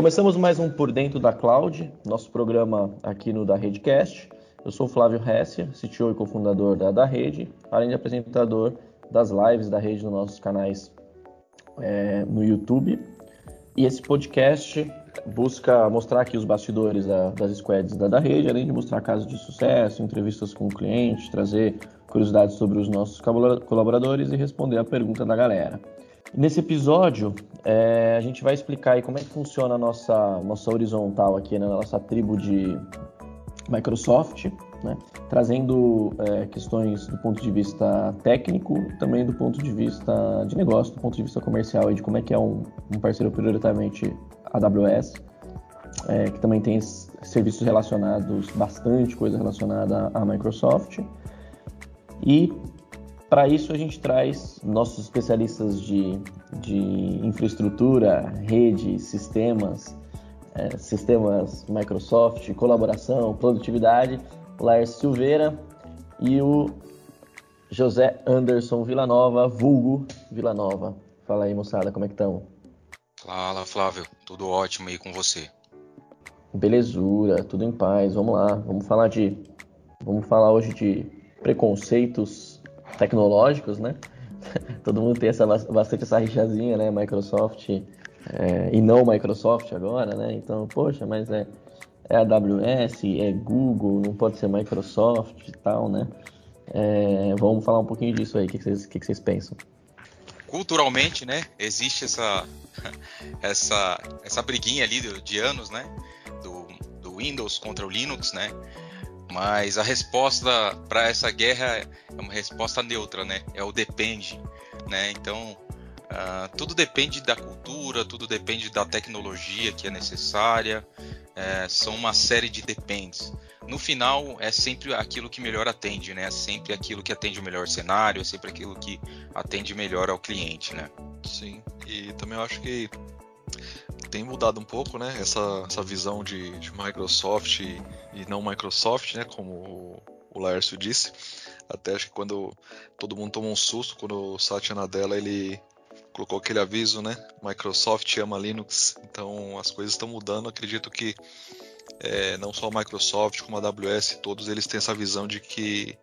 Começamos mais um Por Dentro da Cloud, nosso programa aqui no da Redecast. Eu sou o Flávio Hessia, CTO e cofundador da, da rede, além de apresentador das lives da rede nos nossos canais é, no YouTube. E esse podcast busca mostrar aqui os bastidores da, das squads da, da rede, além de mostrar casos de sucesso, entrevistas com clientes, trazer curiosidades sobre os nossos colaboradores e responder a pergunta da galera. Nesse episódio, é, a gente vai explicar aí como é que funciona a nossa, nossa horizontal aqui, na né, nossa tribo de Microsoft, né, trazendo é, questões do ponto de vista técnico, também do ponto de vista de negócio, do ponto de vista comercial, e de como é que é um, um parceiro prioritariamente AWS, é, que também tem serviços relacionados, bastante coisa relacionada à Microsoft. E para isso, a gente traz nossos especialistas de, de infraestrutura, rede, sistemas, é, sistemas Microsoft, colaboração, produtividade, Laércio Silveira e o José Anderson Villanova, vulgo Villanova. Fala aí, moçada, como é que estão? Fala, Flávio. Tudo ótimo aí com você. Belezura, tudo em paz. Vamos lá, vamos falar de... Vamos falar hoje de preconceitos tecnológicos, né? Todo mundo tem essa, bastante essa rixazinha, né? Microsoft é, e não Microsoft agora, né? Então, poxa, mas é, é AWS, é Google, não pode ser Microsoft e tal, né? É, vamos falar um pouquinho disso aí, o que, que, vocês, que, que vocês pensam? Culturalmente, né? Existe essa, essa, essa briguinha ali de anos, né? Do, do Windows contra o Linux, né? Mas a resposta para essa guerra é uma resposta neutra, né? É o depende, né? Então uh, tudo depende da cultura, tudo depende da tecnologia que é necessária. É, são uma série de dependes. No final é sempre aquilo que melhor atende, né? É sempre aquilo que atende o melhor cenário, é sempre aquilo que atende melhor ao cliente, né? Sim. E também eu acho que tem mudado um pouco, né? Essa, essa visão de, de Microsoft e, e, não Microsoft, né? Como o, o Laércio disse. Até acho que quando todo mundo tomou um susto quando o Satya Nadella ele colocou aquele aviso, né? Microsoft ama Linux. Então as coisas estão mudando. Acredito que é, não só a Microsoft como a AWS, todos eles têm essa visão de que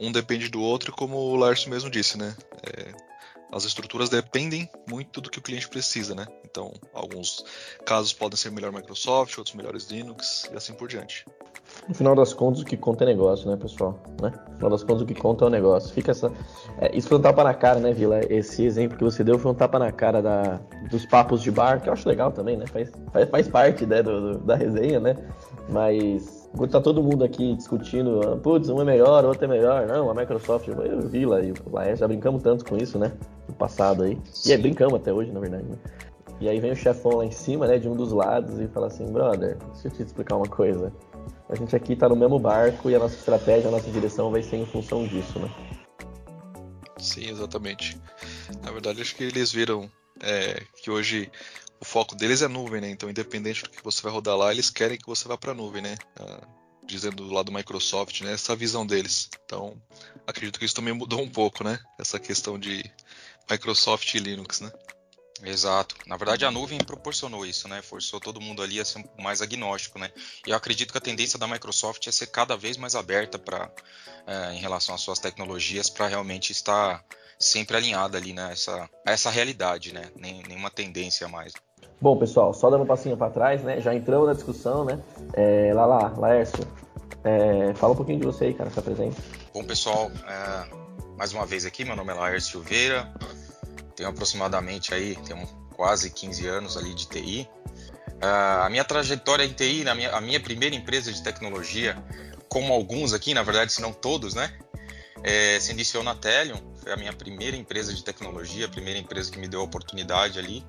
um depende do outro, como o Lárcio mesmo disse, né? É, as estruturas dependem muito do que o cliente precisa, né? Então, alguns casos podem ser melhor Microsoft, outros melhores Linux e assim por diante. No final das contas, o que conta é negócio, né, pessoal? Né? No final das contas, o que conta é o negócio. Fica essa. É, isso foi um tapa na cara, né, Vila? Esse exemplo que você deu foi um tapa na cara da, dos papos de bar, que eu acho legal também, né? Faz, faz, faz parte né, do, do, da resenha, né? Mas Enquanto tá todo mundo aqui discutindo, ah, putz, um é melhor, outro é melhor. Não, a Microsoft, eu vi lá, e o Laércio, já brincamos tanto com isso, né? No passado aí. E aí brincamos até hoje, na verdade, né? E aí vem o chefão lá em cima, né, de um dos lados e fala assim, brother, deixa eu te explicar uma coisa. A gente aqui tá no mesmo barco e a nossa estratégia, a nossa direção vai ser em função disso, né? Sim, exatamente. Na verdade, acho que eles viram é, que hoje o foco deles é nuvem, né? Então, independente do que você vai rodar lá, eles querem que você vá para nuvem, né? Ah, dizendo do lado do Microsoft, né? Essa visão deles. Então, acredito que isso também mudou um pouco, né? Essa questão de Microsoft e Linux, né? Exato. Na verdade, a nuvem proporcionou isso, né? Forçou todo mundo ali a ser mais agnóstico, né? E eu acredito que a tendência da Microsoft é ser cada vez mais aberta para, é, em relação às suas tecnologias, para realmente estar sempre alinhada ali nessa né? essa, essa realidade, né? Nem, nenhuma tendência a mais. Bom, pessoal, só dando um passinho para trás, né? Já entramos na discussão, né? É, lá, lá, Laércio, é, fala um pouquinho de você aí, cara, se apresenta. Bom, pessoal, é, mais uma vez aqui, meu nome é Laércio Silveira, tenho aproximadamente aí, tenho quase 15 anos ali de TI. É, a minha trajetória em TI, na minha, a minha primeira empresa de tecnologia, como alguns aqui, na verdade, se não todos, né? É, se iniciou na Telion, foi a minha primeira empresa de tecnologia, a primeira empresa que me deu a oportunidade ali.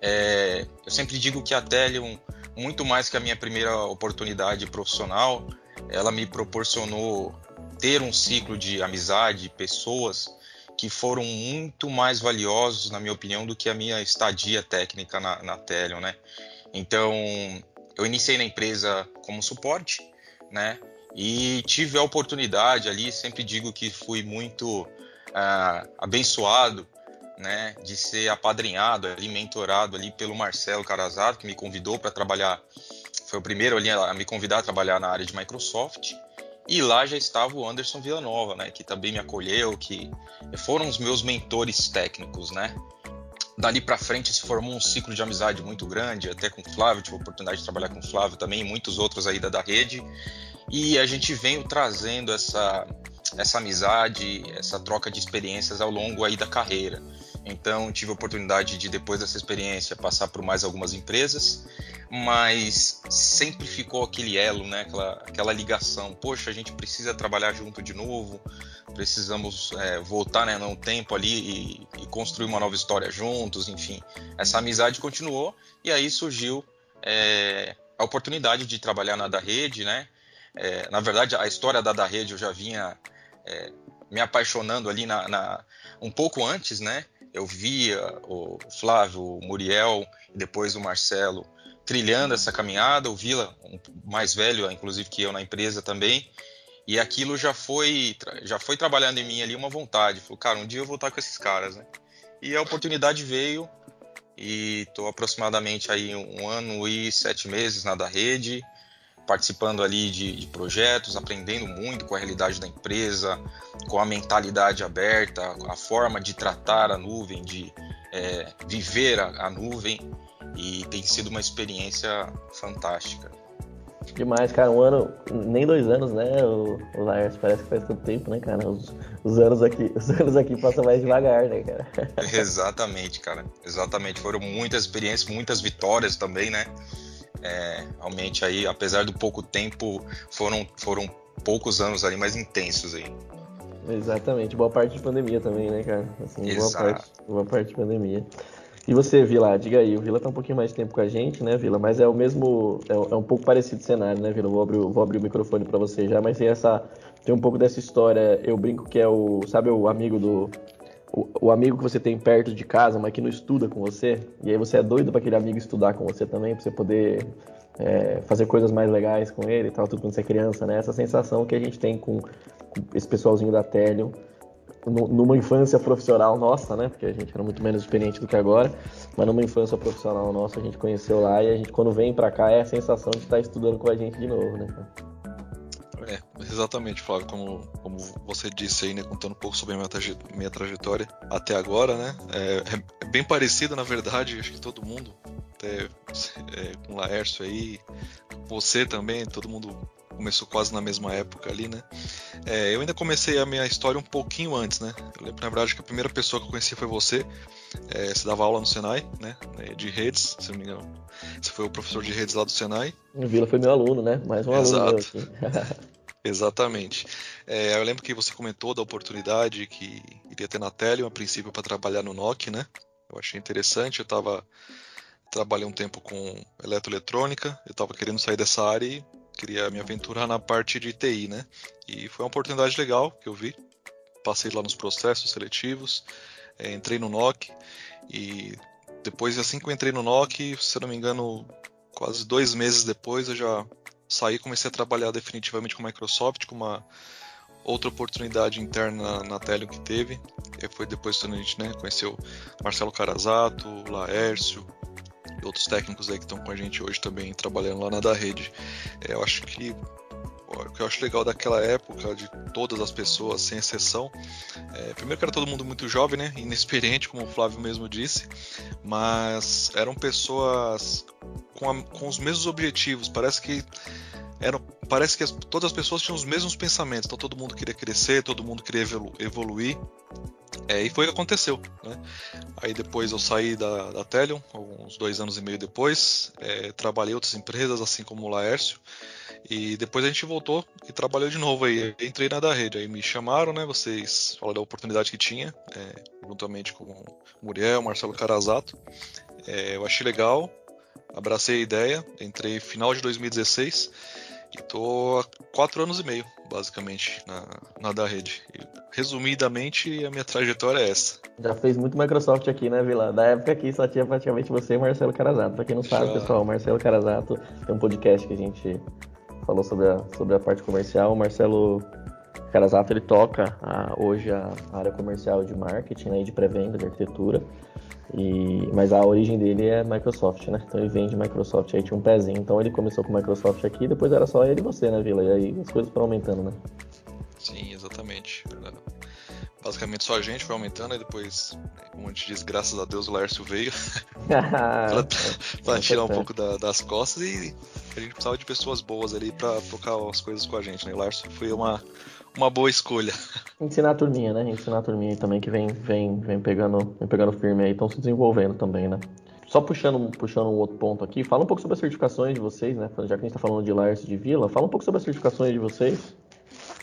É, eu sempre digo que a Telion, muito mais que a minha primeira oportunidade profissional, ela me proporcionou ter um ciclo de amizade, pessoas que foram muito mais valiosos, na minha opinião, do que a minha estadia técnica na, na Telion, né? Então, eu iniciei na empresa como suporte, né? E tive a oportunidade ali, sempre digo que fui muito uh, abençoado né, de ser apadrinhado, ali, mentorado ali pelo Marcelo Carazato, que me convidou para trabalhar, foi o primeiro ali a me convidar a trabalhar na área de Microsoft. E lá já estava o Anderson Villanova, né, que também me acolheu, que foram os meus mentores técnicos, né. Dali para frente se formou um ciclo de amizade muito grande, até com o Flávio, tive a oportunidade de trabalhar com o Flávio também, e muitos outros aí da, da rede. E a gente veio trazendo essa, essa amizade, essa troca de experiências ao longo aí da carreira. Então tive a oportunidade de depois dessa experiência passar por mais algumas empresas, mas sempre ficou aquele elo, né? Aquela, aquela ligação. Poxa, a gente precisa trabalhar junto de novo, precisamos é, voltar né, no tempo ali e, e, construir uma nova história juntos, enfim. Essa amizade continuou e aí surgiu é, a oportunidade de trabalhar na da rede, né? É, na verdade, a história da da rede eu já vinha é, me apaixonando ali na, na, um pouco antes, né? Eu via o Flávio, o Muriel e depois o Marcelo trilhando essa caminhada, o Vila, um mais velho, inclusive que eu na empresa também, e aquilo já foi já foi trabalhando em mim ali uma vontade. Falei, cara, um dia eu vou estar com esses caras, né? E a oportunidade veio e estou aproximadamente aí um ano e sete meses na da rede participando ali de, de, projetos, aprendendo muito com a realidade da empresa, com a mentalidade aberta, a forma de tratar a nuvem, de é, viver a, a, nuvem e tem sido uma experiência fantástica. Demais, cara. Um ano, nem dois anos, né? O, o Lars parece que faz tanto tempo, né, cara? Os, os, anos aqui, os anos aqui passam mais devagar, né, cara? Exatamente, cara. Exatamente. Foram muitas experiências, muitas vitórias também, né? É, realmente aí, apesar do pouco tempo, foram, foram poucos anos ali mais intensos aí. Exatamente, boa parte de pandemia também, né, cara? Assim, boa parte, boa parte de pandemia. E você, Vila, diga aí, o Vila tá um pouquinho mais de tempo com a gente, né, Vila? Mas é o mesmo, é, é um pouco parecido o cenário, né, Vila? Vou abrir, vou abrir o microfone para você já, mas tem essa, tem um pouco dessa história, eu brinco que é o, sabe o amigo do, o, o, amigo que você tem perto de casa, mas que não estuda com você, e aí você é doido para aquele amigo estudar com você também, para você poder é, fazer coisas mais legais com ele e tal, tudo quando você é criança, né? Essa sensação que a gente tem com, com esse pessoalzinho da Telion, numa infância profissional nossa, né? Porque a gente era muito menos experiente do que agora, mas numa infância profissional nossa a gente conheceu lá e a gente quando vem para cá é a sensação de estar estudando com a gente de novo, né? É, exatamente, Flávio, como, como você disse aí, né, contando um pouco sobre a minha, traje, minha trajetória até agora, né, é, é, bem parecido, na verdade, acho que todo mundo, até é, com o Laércio aí, você também, todo mundo começou quase na mesma época ali, né, é, eu ainda comecei a minha história um pouquinho antes, né, eu lembro, na verdade, que a primeira pessoa que eu conheci foi você, é, você dava aula no Senai, né, de redes, se não me engano, você foi o professor de redes lá do Senai. O Vila foi meu aluno, né, mais um Exato. aluno meu Exatamente. É, eu lembro que você comentou da oportunidade que iria ter na Tele, a princípio para trabalhar no NOC, né? Eu achei interessante, eu estava trabalhei um tempo com eletroeletrônica, eu estava querendo sair dessa área e queria me aventurar na parte de TI, né? E foi uma oportunidade legal que eu vi. Passei lá nos processos seletivos, é, entrei no NOC e depois assim que eu entrei no NOC, se eu não me engano, quase dois meses depois eu já saí comecei a trabalhar definitivamente com a Microsoft, com uma outra oportunidade interna na Telion que teve. E foi depois que a gente né, conheceu Marcelo Carazato, Laércio e outros técnicos aí que estão com a gente hoje também trabalhando lá na da rede. É, eu acho que o que eu acho legal daquela época, de todas as pessoas, sem exceção, é, primeiro que era todo mundo muito jovem, né, inexperiente, como o Flávio mesmo disse, mas eram pessoas com, a, com os mesmos objetivos. Parece que eram, parece que as, todas as pessoas tinham os mesmos pensamentos. Então todo mundo queria crescer, todo mundo queria evolu evoluir. É, e foi o que aconteceu. Né? Aí depois eu saí da, da Telion, alguns dois anos e meio depois. É, trabalhei em outras empresas, assim como o Laércio. E depois a gente voltou e trabalhou de novo aí. Entrei na da rede. Aí me chamaram, né? Vocês falaram da oportunidade que tinha, é, juntamente com o Muriel, Marcelo Carazato. É, eu achei legal, abracei a ideia, entrei final de 2016 e tô há quatro anos e meio, basicamente, na, na da rede. E, resumidamente, a minha trajetória é essa. Já fez muito Microsoft aqui, né, Vila? Da época aqui só tinha praticamente você e Marcelo Carazato. Pra quem não sabe, Já... pessoal, Marcelo Carazato tem um podcast que a gente falou sobre a, sobre a parte comercial. O Marcelo Carazato ele toca a, hoje a área comercial de marketing né, de pré-venda, de arquitetura. E, mas a origem dele é Microsoft, né? Então ele vem de Microsoft, aí tinha um pezinho. Então ele começou com Microsoft aqui, depois era só ele e você, né, Vila? E aí as coisas foram aumentando, né? Sim, exatamente. Basicamente só a gente foi aumentando e depois, como a gente diz, graças a Deus o Lércio veio pra, pra tirar um pouco da, das costas e a gente precisava de pessoas boas ali para tocar as coisas com a gente, né? O Lércio foi uma, uma boa escolha. Ensinar a turminha, né? Ensinar a turminha também que vem, vem, vem, pegando, vem pegando firme aí, estão se desenvolvendo também, né? Só puxando, puxando um outro ponto aqui, fala um pouco sobre as certificações de vocês, né? Já que a gente está falando de Lars de Vila, fala um pouco sobre as certificações de vocês.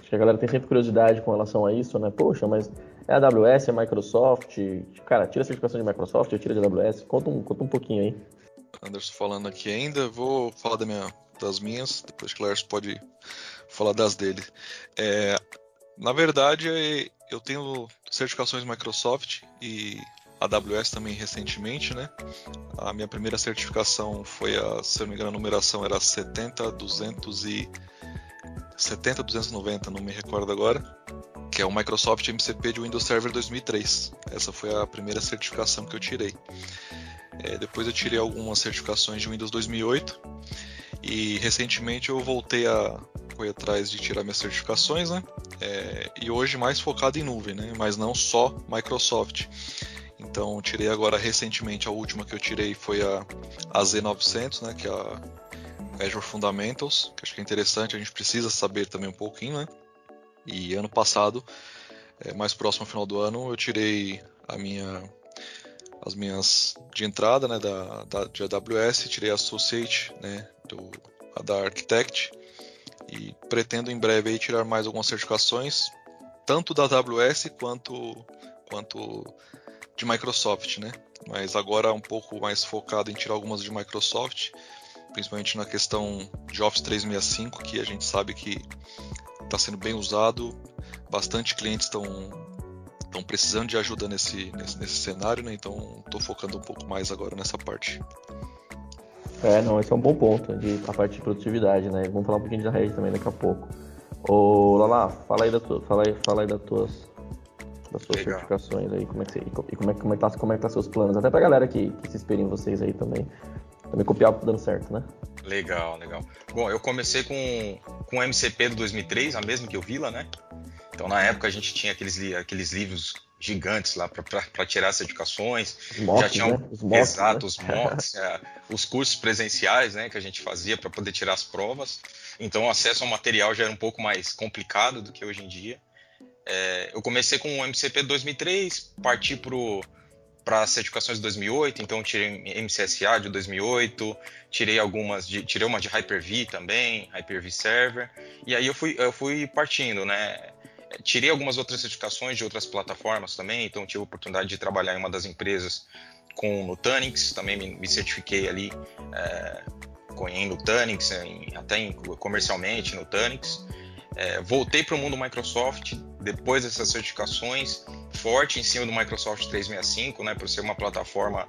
Acho que a galera tem sempre curiosidade com relação a isso, né? Poxa, mas é AWS, é Microsoft? Cara, tira a certificação de Microsoft, eu tiro de AWS. Conta um, conta um pouquinho aí. Anderson falando aqui ainda, vou falar da minha, das minhas, depois que o Lars pode falar das dele. É, na verdade, eu tenho certificações Microsoft e AWS também recentemente, né? A minha primeira certificação foi a, se eu não me engano, a numeração era 70200 e 70290, não me recordo agora, que é o Microsoft MCP de Windows Server 2003. Essa foi a primeira certificação que eu tirei. É, depois eu tirei algumas certificações de Windows 2008 e recentemente eu voltei a correr atrás de tirar minhas certificações, né? É, e hoje mais focado em nuvem, né? Mas não só Microsoft. Então tirei agora recentemente a última que eu tirei foi a, a Z900, né? Que é a Azure Fundamentals, que acho que é interessante. A gente precisa saber também um pouquinho, né? E ano passado, é, mais próximo ao final do ano, eu tirei a minha as minhas de entrada né, da, da, de AWS, tirei a Associate, né, do, da Architect, e pretendo em breve aí, tirar mais algumas certificações, tanto da AWS quanto, quanto de Microsoft, né? Mas agora um pouco mais focado em tirar algumas de Microsoft, principalmente na questão de Office 365, que a gente sabe que está sendo bem usado, bastante clientes estão estão precisando de ajuda nesse, nesse, nesse cenário, né? Então estou focando um pouco mais agora nessa parte. É, não, esse é um bom ponto, de, a parte de produtividade, né? Vamos falar um pouquinho da rede também daqui a pouco. Ô, Lala, fala aí, da tua, fala aí, fala aí das tuas, das suas certificações aí, como é que e como é, como é que tá, como é que tá seus planos, até pra galera que, que se espera em vocês aí também, também copiar dando certo, né? Legal, legal. Bom, eu comecei com, com o MCP do 2003, a mesma que o Vila, né? Então, na época, a gente tinha aqueles, aqueles livros gigantes lá para tirar certificações. Mocks, já tinham né? os mocks, exato, né? os mocks, é, os cursos presenciais né, que a gente fazia para poder tirar as provas. Então o acesso ao material já era um pouco mais complicado do que hoje em dia. É, eu comecei com o MCP 2003, parti para as certificações de 2008, então tirei MCSA de 2008, tirei algumas de, tirei uma de Hyper-V também, Hyper-V Server, e aí eu fui, eu fui partindo, né? tirei algumas outras certificações de outras plataformas também, então tive a oportunidade de trabalhar em uma das empresas com Nutanix, também me, me certifiquei ali é, em Nutanix, em, até em, comercialmente Nutanix. É, voltei para o mundo Microsoft depois dessas certificações, forte em cima do Microsoft 365, né, por ser uma plataforma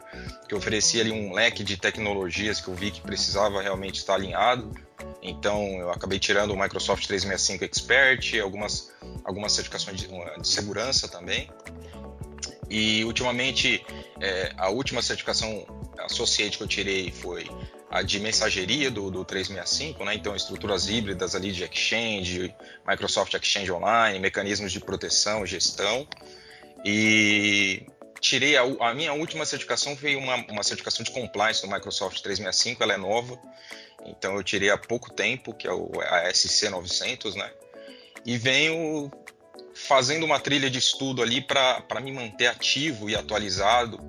que oferecia ali um leque de tecnologias que eu vi que precisava realmente estar alinhado. Então eu acabei tirando o Microsoft 365 Expert, algumas, algumas certificações de, de segurança também. E ultimamente é, a última certificação Associate que eu tirei foi a de mensageria do, do 365, né? então estruturas híbridas ali de Exchange, Microsoft Exchange Online, mecanismos de proteção, gestão. E tirei a, a minha última certificação foi uma, uma certificação de compliance do Microsoft 365, ela é nova, então eu tirei há pouco tempo, que é o, a SC900, né? E venho fazendo uma trilha de estudo ali para me manter ativo e atualizado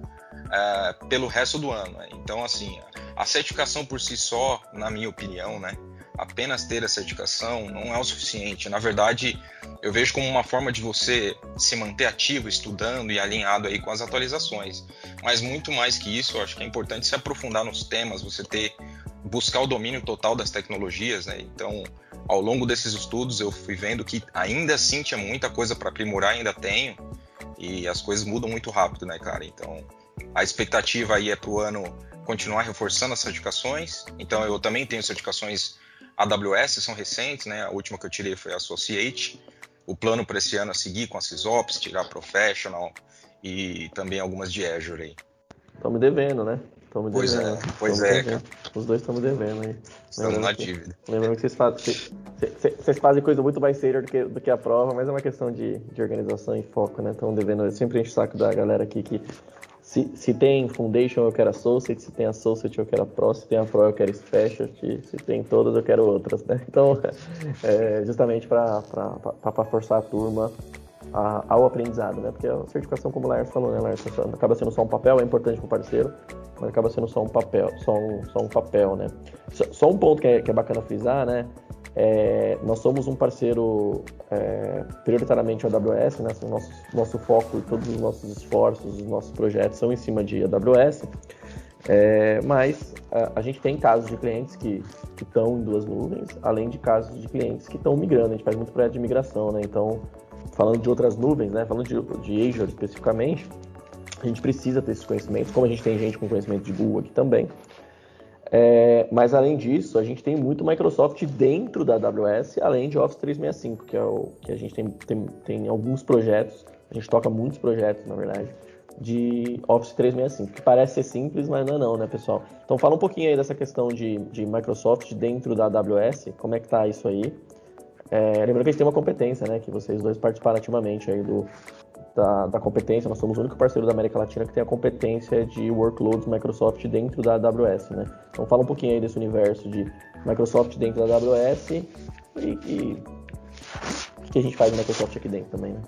é, pelo resto do ano. Né? Então, assim, a certificação por si só, na minha opinião, né, apenas ter a certificação não é o suficiente. Na verdade, eu vejo como uma forma de você se manter ativo, estudando e alinhado aí com as atualizações. Mas muito mais que isso, eu acho que é importante se aprofundar nos temas, você ter buscar o domínio total das tecnologias, né? Então, ao longo desses estudos, eu fui vendo que ainda assim tinha muita coisa para aprimorar, ainda tenho, e as coisas mudam muito rápido, né, cara? Então, a expectativa aí é para o ano continuar reforçando as certificações. Então, eu também tenho certificações AWS, são recentes, né? A última que eu tirei foi a Associate. o plano para esse ano a seguir com a SysOps, tirar Professional e também algumas de Azure aí. Estamos devendo, né? Estamos pois devendo. é, pois é. Devendo. Os dois estamos devendo aí. Estamos na dívida. Lembrando que vocês fazem, vocês fazem coisa muito mais séria do que, do que a prova, mas é uma questão de, de organização e foco, né? Estão devendo. Sempre enche o saco da galera aqui que se, se tem Foundation eu quero Associate, se tem Associate eu quero Pro, se tem a Pro eu quero Specialty, se tem todas eu quero outras, né? Então, é, justamente para forçar a turma a, ao aprendizado, né? Porque a certificação, como o Lars falou, né, Lars, acaba sendo só um papel, é importante para o parceiro, mas acaba sendo só um papel, só um, só um papel, né? Só, só um ponto que é, que é bacana frisar, né? É, nós somos um parceiro é, prioritariamente AWS, né? Nosso, nosso foco e todos os nossos esforços, os nossos projetos são em cima de AWS. É, mas a, a, gente tem casos de clientes que estão em duas nuvens, além de casos de clientes que estão migrando. A gente faz muito projeto de migração, né? Então, falando de outras nuvens, né? Falando de, de Azure especificamente, a gente precisa ter esses conhecimentos, como a gente tem gente com conhecimento de Google aqui também. É, mas além disso, a gente tem muito Microsoft dentro da AWS, além de Office 365, que é o que a gente tem, tem, tem alguns projetos, a gente toca muitos projetos, na verdade, de Office 365, que parece ser simples, mas não é não, né, pessoal? Então fala um pouquinho aí dessa questão de, de Microsoft dentro da AWS, como é que tá isso aí? É, lembrando que a gente tem uma competência, né, que vocês dois participaram ativamente aí do, da, da, competência, nós somos o único parceiro da América Latina que tem a competência de workloads Microsoft dentro da AWS, né? Então fala um pouquinho aí desse universo de Microsoft dentro da AWS e, e o que a gente faz no Microsoft aqui dentro também, né?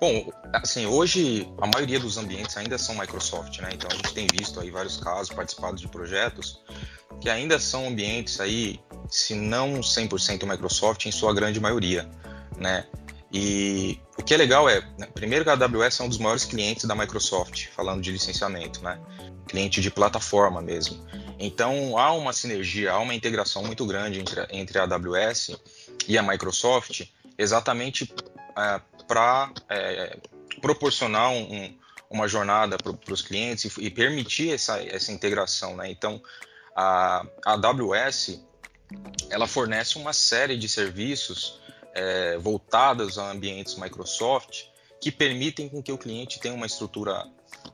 Bom, assim, hoje a maioria dos ambientes ainda são Microsoft, né? Então a gente tem visto aí vários casos, participado de projetos que ainda são ambientes aí, se não 100% Microsoft, em sua grande maioria, né? E o que é legal é, né, primeiro que a AWS é um dos maiores clientes da Microsoft, falando de licenciamento, né? Cliente de plataforma mesmo. Então há uma sinergia, há uma integração muito grande entre, entre a AWS e a Microsoft, exatamente é, para é, proporcionar um, uma jornada para os clientes e, e, permitir essa, essa integração, né? Então a, a AWS ela fornece uma série de serviços é, voltadas a ambientes Microsoft que permitem com que o cliente tenha uma estrutura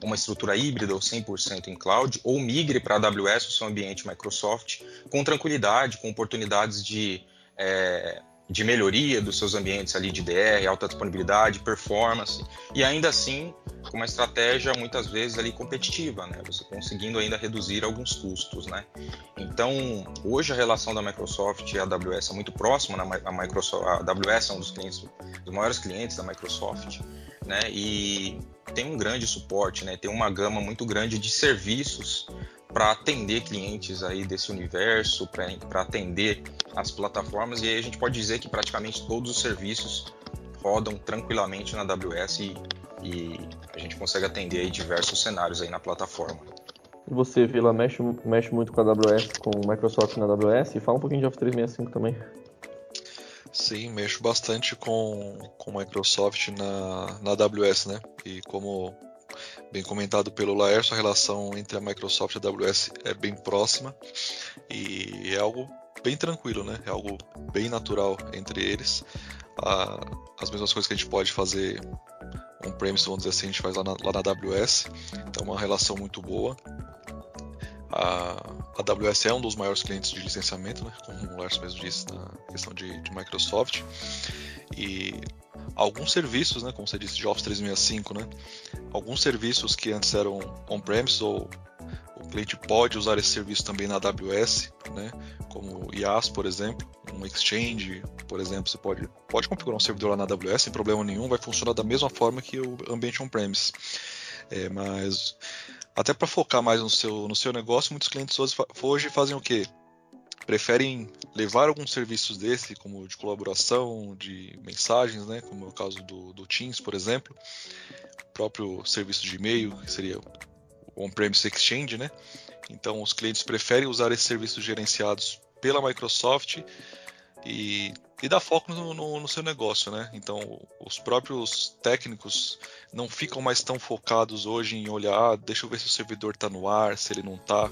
uma estrutura híbrida ou 100% em cloud ou migre para a AWS, o seu ambiente Microsoft, com tranquilidade, com oportunidades de é, de melhoria dos seus ambientes ali de DR, alta disponibilidade, performance, e ainda assim com uma estratégia muitas vezes ali competitiva, né? Você conseguindo ainda reduzir alguns custos, né? Então, hoje a relação da Microsoft e a AWS é muito próxima, né? a, Microsoft, a AWS é um dos clientes, dos maiores clientes da Microsoft, né? E tem um grande suporte, né? Tem uma gama muito grande de serviços para atender clientes aí desse universo, para atender as plataformas, e aí a gente pode dizer que praticamente todos os serviços rodam tranquilamente na AWS e, e a gente consegue atender aí diversos cenários aí na plataforma. E você, Vila, mexe, mexe muito com a AWS, com o Microsoft na AWS, e fala um pouquinho de Office 365 também. Sim, mexo bastante com, com Microsoft na, na AWS, né? E como bem comentado pelo Laércio, a relação entre a Microsoft e a AWS é bem próxima e é algo bem tranquilo, né? É algo bem natural entre eles. As mesmas coisas que a gente pode fazer on-premise, vamos dizer assim, a gente faz lá na, lá na AWS. Então, uma relação muito boa. A AWS é um dos maiores clientes de licenciamento, né? como o Lars mesmo disse na questão de, de Microsoft. E alguns serviços, né, como você disse, de Office 365, né, alguns serviços que antes eram on-premise ou o cliente pode usar esse serviço também na AWS, né, como o IaaS, por exemplo, um Exchange, por exemplo, você pode, pode configurar um servidor lá na AWS sem problema nenhum, vai funcionar da mesma forma que o ambiente on-premise. É, mas até para focar mais no seu, no seu negócio, muitos clientes hoje, hoje fazem o quê? preferem levar alguns serviços desse, como de colaboração, de mensagens, né, como é o caso do, do Teams, por exemplo, o próprio serviço de e-mail, que seria On-Premise Exchange, né? Então, os clientes preferem usar esses serviços gerenciados pela Microsoft e, e foco no, no, no, seu negócio, né? Então, os próprios técnicos não ficam mais tão focados hoje em olhar, ah, deixa eu ver se o servidor está no ar, se ele não está.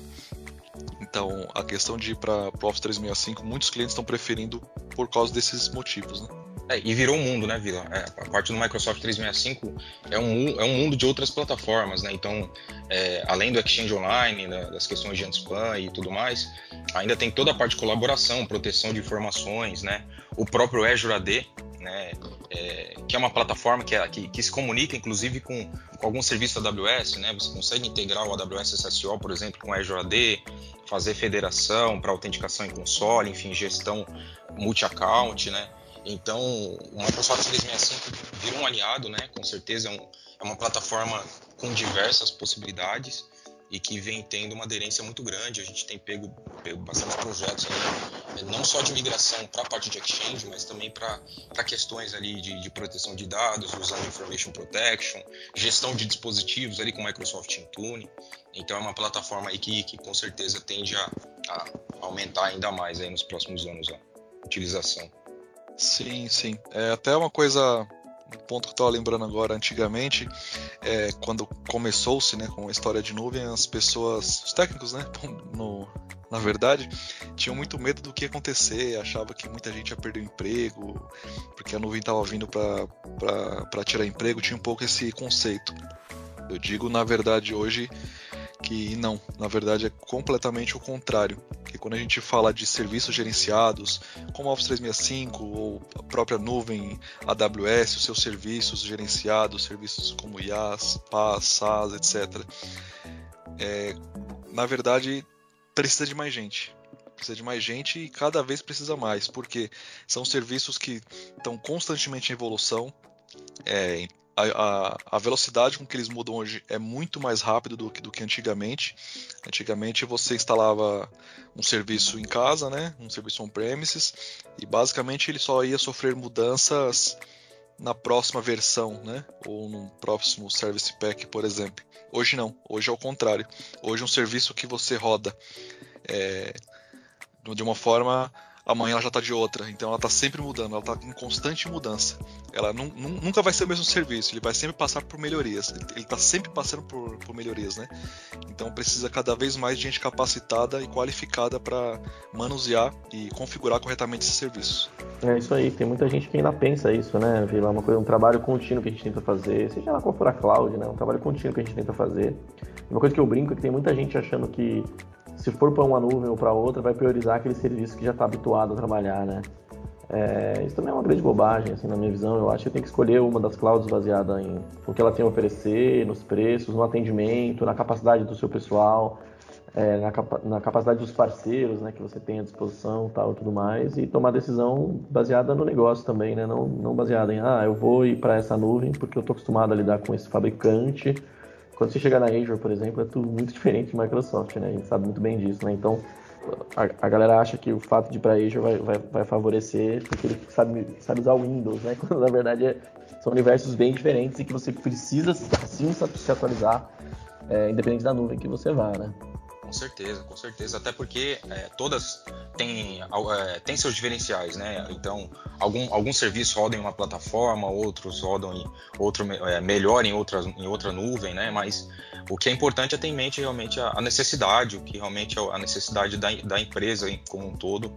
Então, a questão de ir para o Office 365, muitos clientes estão preferindo por causa desses motivos, né? É, e virou um mundo, né, Vila? É, a parte do Microsoft 365 é um, é um mundo de outras plataformas, né? Então, é, além do Exchange Online, né, das questões de anti-spam e tudo mais, ainda tem toda a parte de colaboração, proteção de informações, né? O próprio Azure AD, né? É, que é uma plataforma que, é, que, que, se comunica, inclusive, com, com algum serviço AWS, né? Você consegue integrar o AWS SSO, por exemplo, com Azure AD, fazer federação para autenticação em console, enfim, gestão multi-account, né? Então, o Microsoft 365 virou um aliado, né? Com certeza é, um, é uma plataforma com diversas possibilidades e que vem tendo uma aderência muito grande. A gente tem pego, pego bastante projetos ali, não só de migração para a parte de exchange, mas também para questões ali de, de, proteção de dados, usando Information Protection, gestão de dispositivos ali com Microsoft Intune. Então é uma plataforma aí que, que com certeza tende a, a aumentar ainda mais aí nos próximos anos a utilização. Sim, sim. É até uma coisa, um ponto que eu estava lembrando agora, antigamente, é, quando começou-se né, com a história de nuvem, as pessoas, os técnicos, né, no, na verdade, tinham muito medo do que ia acontecer, achava que muita gente ia perder o emprego, porque a nuvem estava vindo para tirar emprego, tinha um pouco esse conceito. Eu digo, na verdade, hoje que não, na verdade é completamente o contrário. Que quando a gente fala de serviços gerenciados, como Office 365 ou a própria nuvem AWS, os seus serviços gerenciados, serviços como IaaS, PaaS, SaaS, etc. É, na verdade, precisa de mais gente. Precisa de mais gente e cada vez precisa mais, porque são serviços que estão constantemente em evolução. É, a, a, velocidade com que eles mudam hoje é muito mais rápido do que, do que antigamente. Antigamente você instalava um serviço em casa, né, um serviço on-premises, e basicamente ele só ia sofrer mudanças na próxima versão, né, ou no próximo Service Pack, por exemplo. Hoje não, hoje é o contrário. Hoje é um serviço que você roda é, de uma forma amanhã ela já está de outra. Então ela está sempre mudando, ela está em constante mudança. Ela nunca vai ser o mesmo serviço, ele vai sempre passar por melhorias. Ele está sempre passando por, por, melhorias, né? Então precisa cada vez mais de gente capacitada e qualificada para manusear e configurar corretamente esse serviço. É isso aí, tem muita gente que ainda pensa isso, né, Vila? Uma coisa, um trabalho contínuo que a gente tenta fazer, seja lá qual for a cloud, né? Um trabalho contínuo que a gente tenta fazer. Uma coisa que eu brinco é que tem muita gente achando que se for para uma nuvem ou para outra, vai priorizar aquele serviço que já está habituado a trabalhar, né? É, isso também é uma grande bobagem, assim, na minha visão. Eu acho que tem que escolher uma das clouds baseada em o que ela tem a oferecer, nos preços, no atendimento, na capacidade do seu pessoal, é, na, capa na, capacidade dos parceiros, né, que você tem à disposição, tal, tudo mais, e tomar decisão baseada no negócio também, né? Não, não baseada em, ah, eu vou ir para essa nuvem porque eu estou acostumado a lidar com esse fabricante quando você chegar na Azure, por exemplo, é tudo muito diferente de Microsoft, né? A gente sabe muito bem disso, né? Então, a, a galera acha que o fato de ir para Azure vai, vai, vai, favorecer porque ele sabe, sabe usar o Windows, né? Quando na verdade é, são universos bem diferentes e que você precisa sim se atualizar, é, independente da nuvem que você vá, né? Com certeza, com certeza. Até porque é, todas têm, é, têm seus diferenciais, né? Então, algum, alguns serviços rodam em uma plataforma, outros rodam em outro, é, melhor em outra, em outra nuvem, né? Mas o que é importante é ter em mente realmente a, necessidade, o que realmente é a necessidade da, da empresa como um todo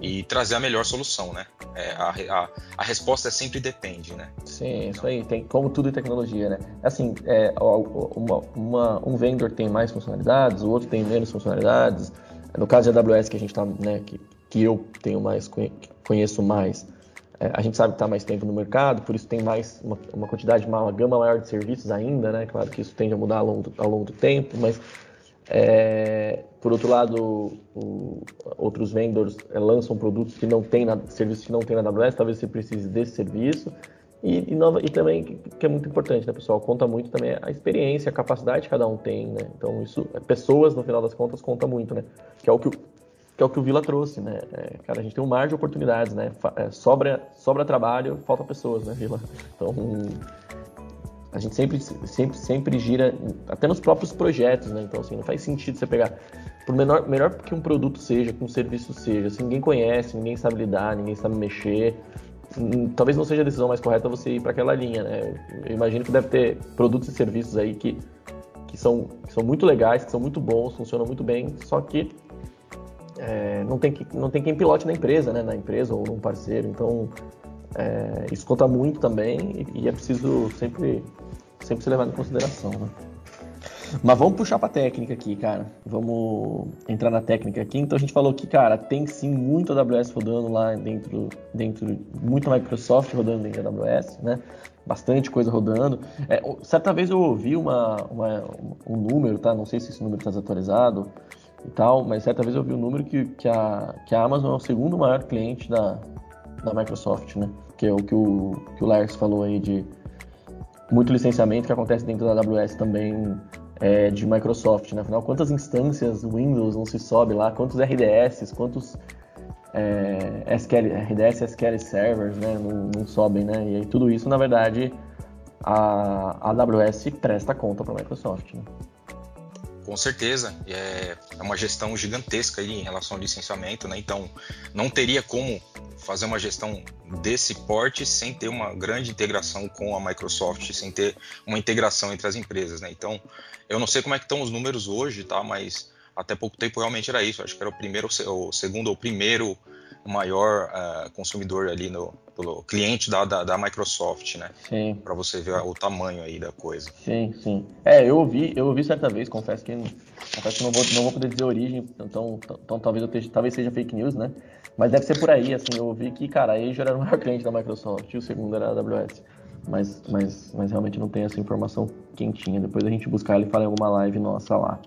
e trazer a melhor solução, né? É, a, a, a, resposta é sempre depende, né? Sim, isso aí, tem como tudo em tecnologia, né? Assim, é, uma, uma, um vendor tem mais funcionalidades, o outro tem menos funcionalidades. No caso de AWS que a gente tá, né, que, que eu tenho mais, conheço mais, a gente sabe que está mais tempo no mercado, por isso tem mais uma, uma quantidade, uma, gama maior de serviços ainda, né? Claro que isso tende a mudar ao longo do, ao longo do tempo, mas é, por outro lado, o, outros vendors é, lançam produtos que não tem na, serviços que não tem na AWS, talvez você precise desse serviço. E, e, nova, e também, que é muito importante, né, pessoal? Conta muito também a experiência, a capacidade que cada um tem, né? Então, isso, é, pessoas, no final das contas, conta muito, né? Que é o que que, é o, que o Vila trouxe, né? É, cara, a gente tem um mar de oportunidades, né? É, sobra, sobra trabalho, falta pessoas, né, Vila? Então, a gente sempre, sempre, sempre gira, até nos próprios projetos, né? Então, assim, não faz sentido você pegar, por menor, melhor que um produto seja, que um serviço seja, se ninguém conhece, ninguém sabe lidar, ninguém sabe mexer, hum, talvez não seja a decisão mais correta você ir para aquela linha, né? Eu imagino que deve ter produtos e serviços aí que, que, são, que são muito legais, que são muito bons, funcionam muito bem, só que é, não, tem que, não tem quem pilote na empresa, né? Na empresa ou num parceiro, então É, isso conta muito também e, e, é preciso sempre, sempre ser levado em consideração, né? Mas vamos puxar para técnica aqui, cara. Vamos entrar na técnica aqui. Então a gente falou que, cara, tem sim muito AWS rodando lá dentro, dentro muito Microsoft rodando dentro da AWS, né? Bastante coisa rodando. É, certa vez eu ouvi uma, uma, um número, tá? Não sei se esse número está desatualizado e tal, mas certa vez eu ouvi um número que, que, a, que a Amazon é o segundo maior cliente da, da Microsoft, né? Que é o que o, que o Lars falou aí de muito licenciamento que acontece dentro da AWS também é, de Microsoft, né? Afinal, quantas instâncias Windows não se sobe lá, quantos RDS, quantos é, SQL, RDS SQL servers né? não, não sobem, né? E aí tudo isso, na verdade, a, a AWS presta conta para a Microsoft. Né? Com certeza, é, é uma gestão gigantesca aí em relação ao licenciamento, né? Então, não teria como fazer uma gestão desse porte sem ter uma grande integração com a Microsoft, sem ter uma integração entre as empresas, né? Então, eu não sei como é que estão os números hoje, tá? Mas até pouco tempo realmente era isso. Acho que era o primeiro, o segundo ou primeiro maior uh, consumidor ali no pelo cliente da, da, da Microsoft, né? Sim. Para você ver o tamanho aí da coisa. Sim, sim. É, eu ouvi, eu ouvi certa vez, confesso que, confesso que não vou, não vou poder dizer origem, então, então talvez eu esteja, talvez seja fake news, né? Mas deve ser por aí, assim, eu ouvi que, cara, a Azure era o maior cliente da Microsoft e o segundo era a AWS. Mas, mas, mas realmente não tem essa informação quentinha. Depois a gente buscar ele e fala em alguma live nossa lá.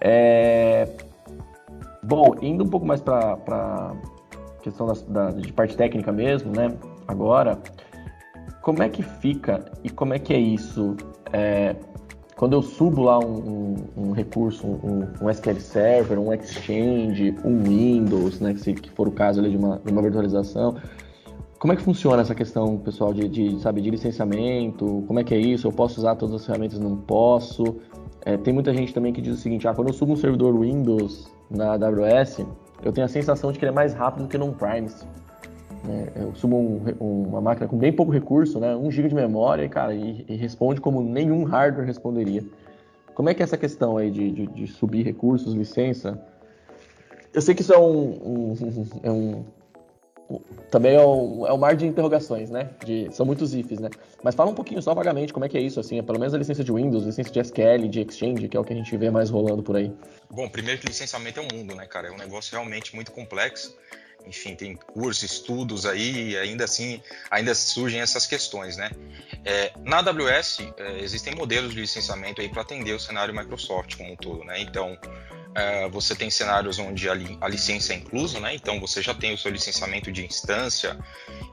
É... Bom, indo um pouco mais para questão da, da, de parte técnica mesmo, né? Agora, como é que fica e como é que é isso? É, quando eu subo lá um, um, um recurso, um, um, SQL Server, um Exchange, um Windows, né, que, se, que for o caso ali de uma, de uma virtualização, como é que funciona essa questão, pessoal, de, de, sabe, de licenciamento? Como é que é isso? Eu posso usar todas as ferramentas? Não posso? É, tem muita gente também que diz o seguinte, ah, quando eu subo um servidor Windows na AWS, eu tenho a sensação de que ele é mais rápido do que no Primes. Né? Eu subo um, uma máquina com bem pouco recurso, né? 1 GB de memória, cara, e, e, responde como nenhum hardware responderia. Como é que é essa questão aí de, de, de subir recursos, licença? Eu sei que isso é um, um, é um também é um, é um mar de interrogações, né? De, são muitos ifs, né? Mas fala um pouquinho só vagamente como é que é isso, assim, é pelo menos a licença de Windows, licença de SQL, de Exchange, que é o que a gente vê mais rolando por aí. Bom, primeiro que licenciamento é um mundo, né, cara? É um negócio realmente muito complexo. Enfim, tem cursos, estudos aí, e ainda assim, ainda surgem essas questões, né? É, na AWS, é, existem modelos de licenciamento aí para atender o cenário Microsoft como um todo, né? Então, é, você tem cenários onde a, li a, licença é inclusa, né? Então você já tem o seu licenciamento de instância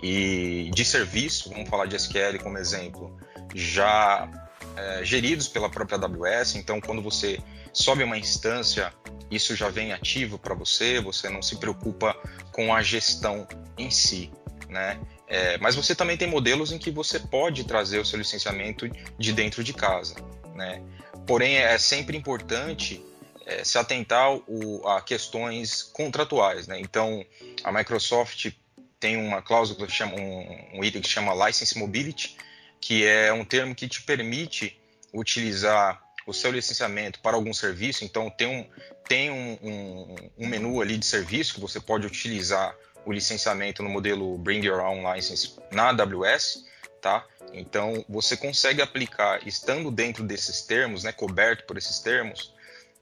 e de serviço, vamos falar de SQL como exemplo, já é, geridos pela própria AWS. Então quando você sobe uma instância, isso já vem ativo para você, você não se preocupa com a gestão em si, né? É, mas você também tem modelos em que você pode trazer o seu licenciamento de dentro de casa, né? Porém, é sempre importante é, se atentar o, a questões contratuais. Né? Então, a Microsoft tem uma cláusula que chama um, um, item que chama License Mobility, que é um termo que te permite utilizar o seu licenciamento para algum serviço. Então, tem um, tem um, um, um menu ali de serviço que você pode utilizar o licenciamento no modelo Bring Your Own License na AWS. Tá? Então, você consegue aplicar, estando dentro desses termos, né, coberto por esses termos,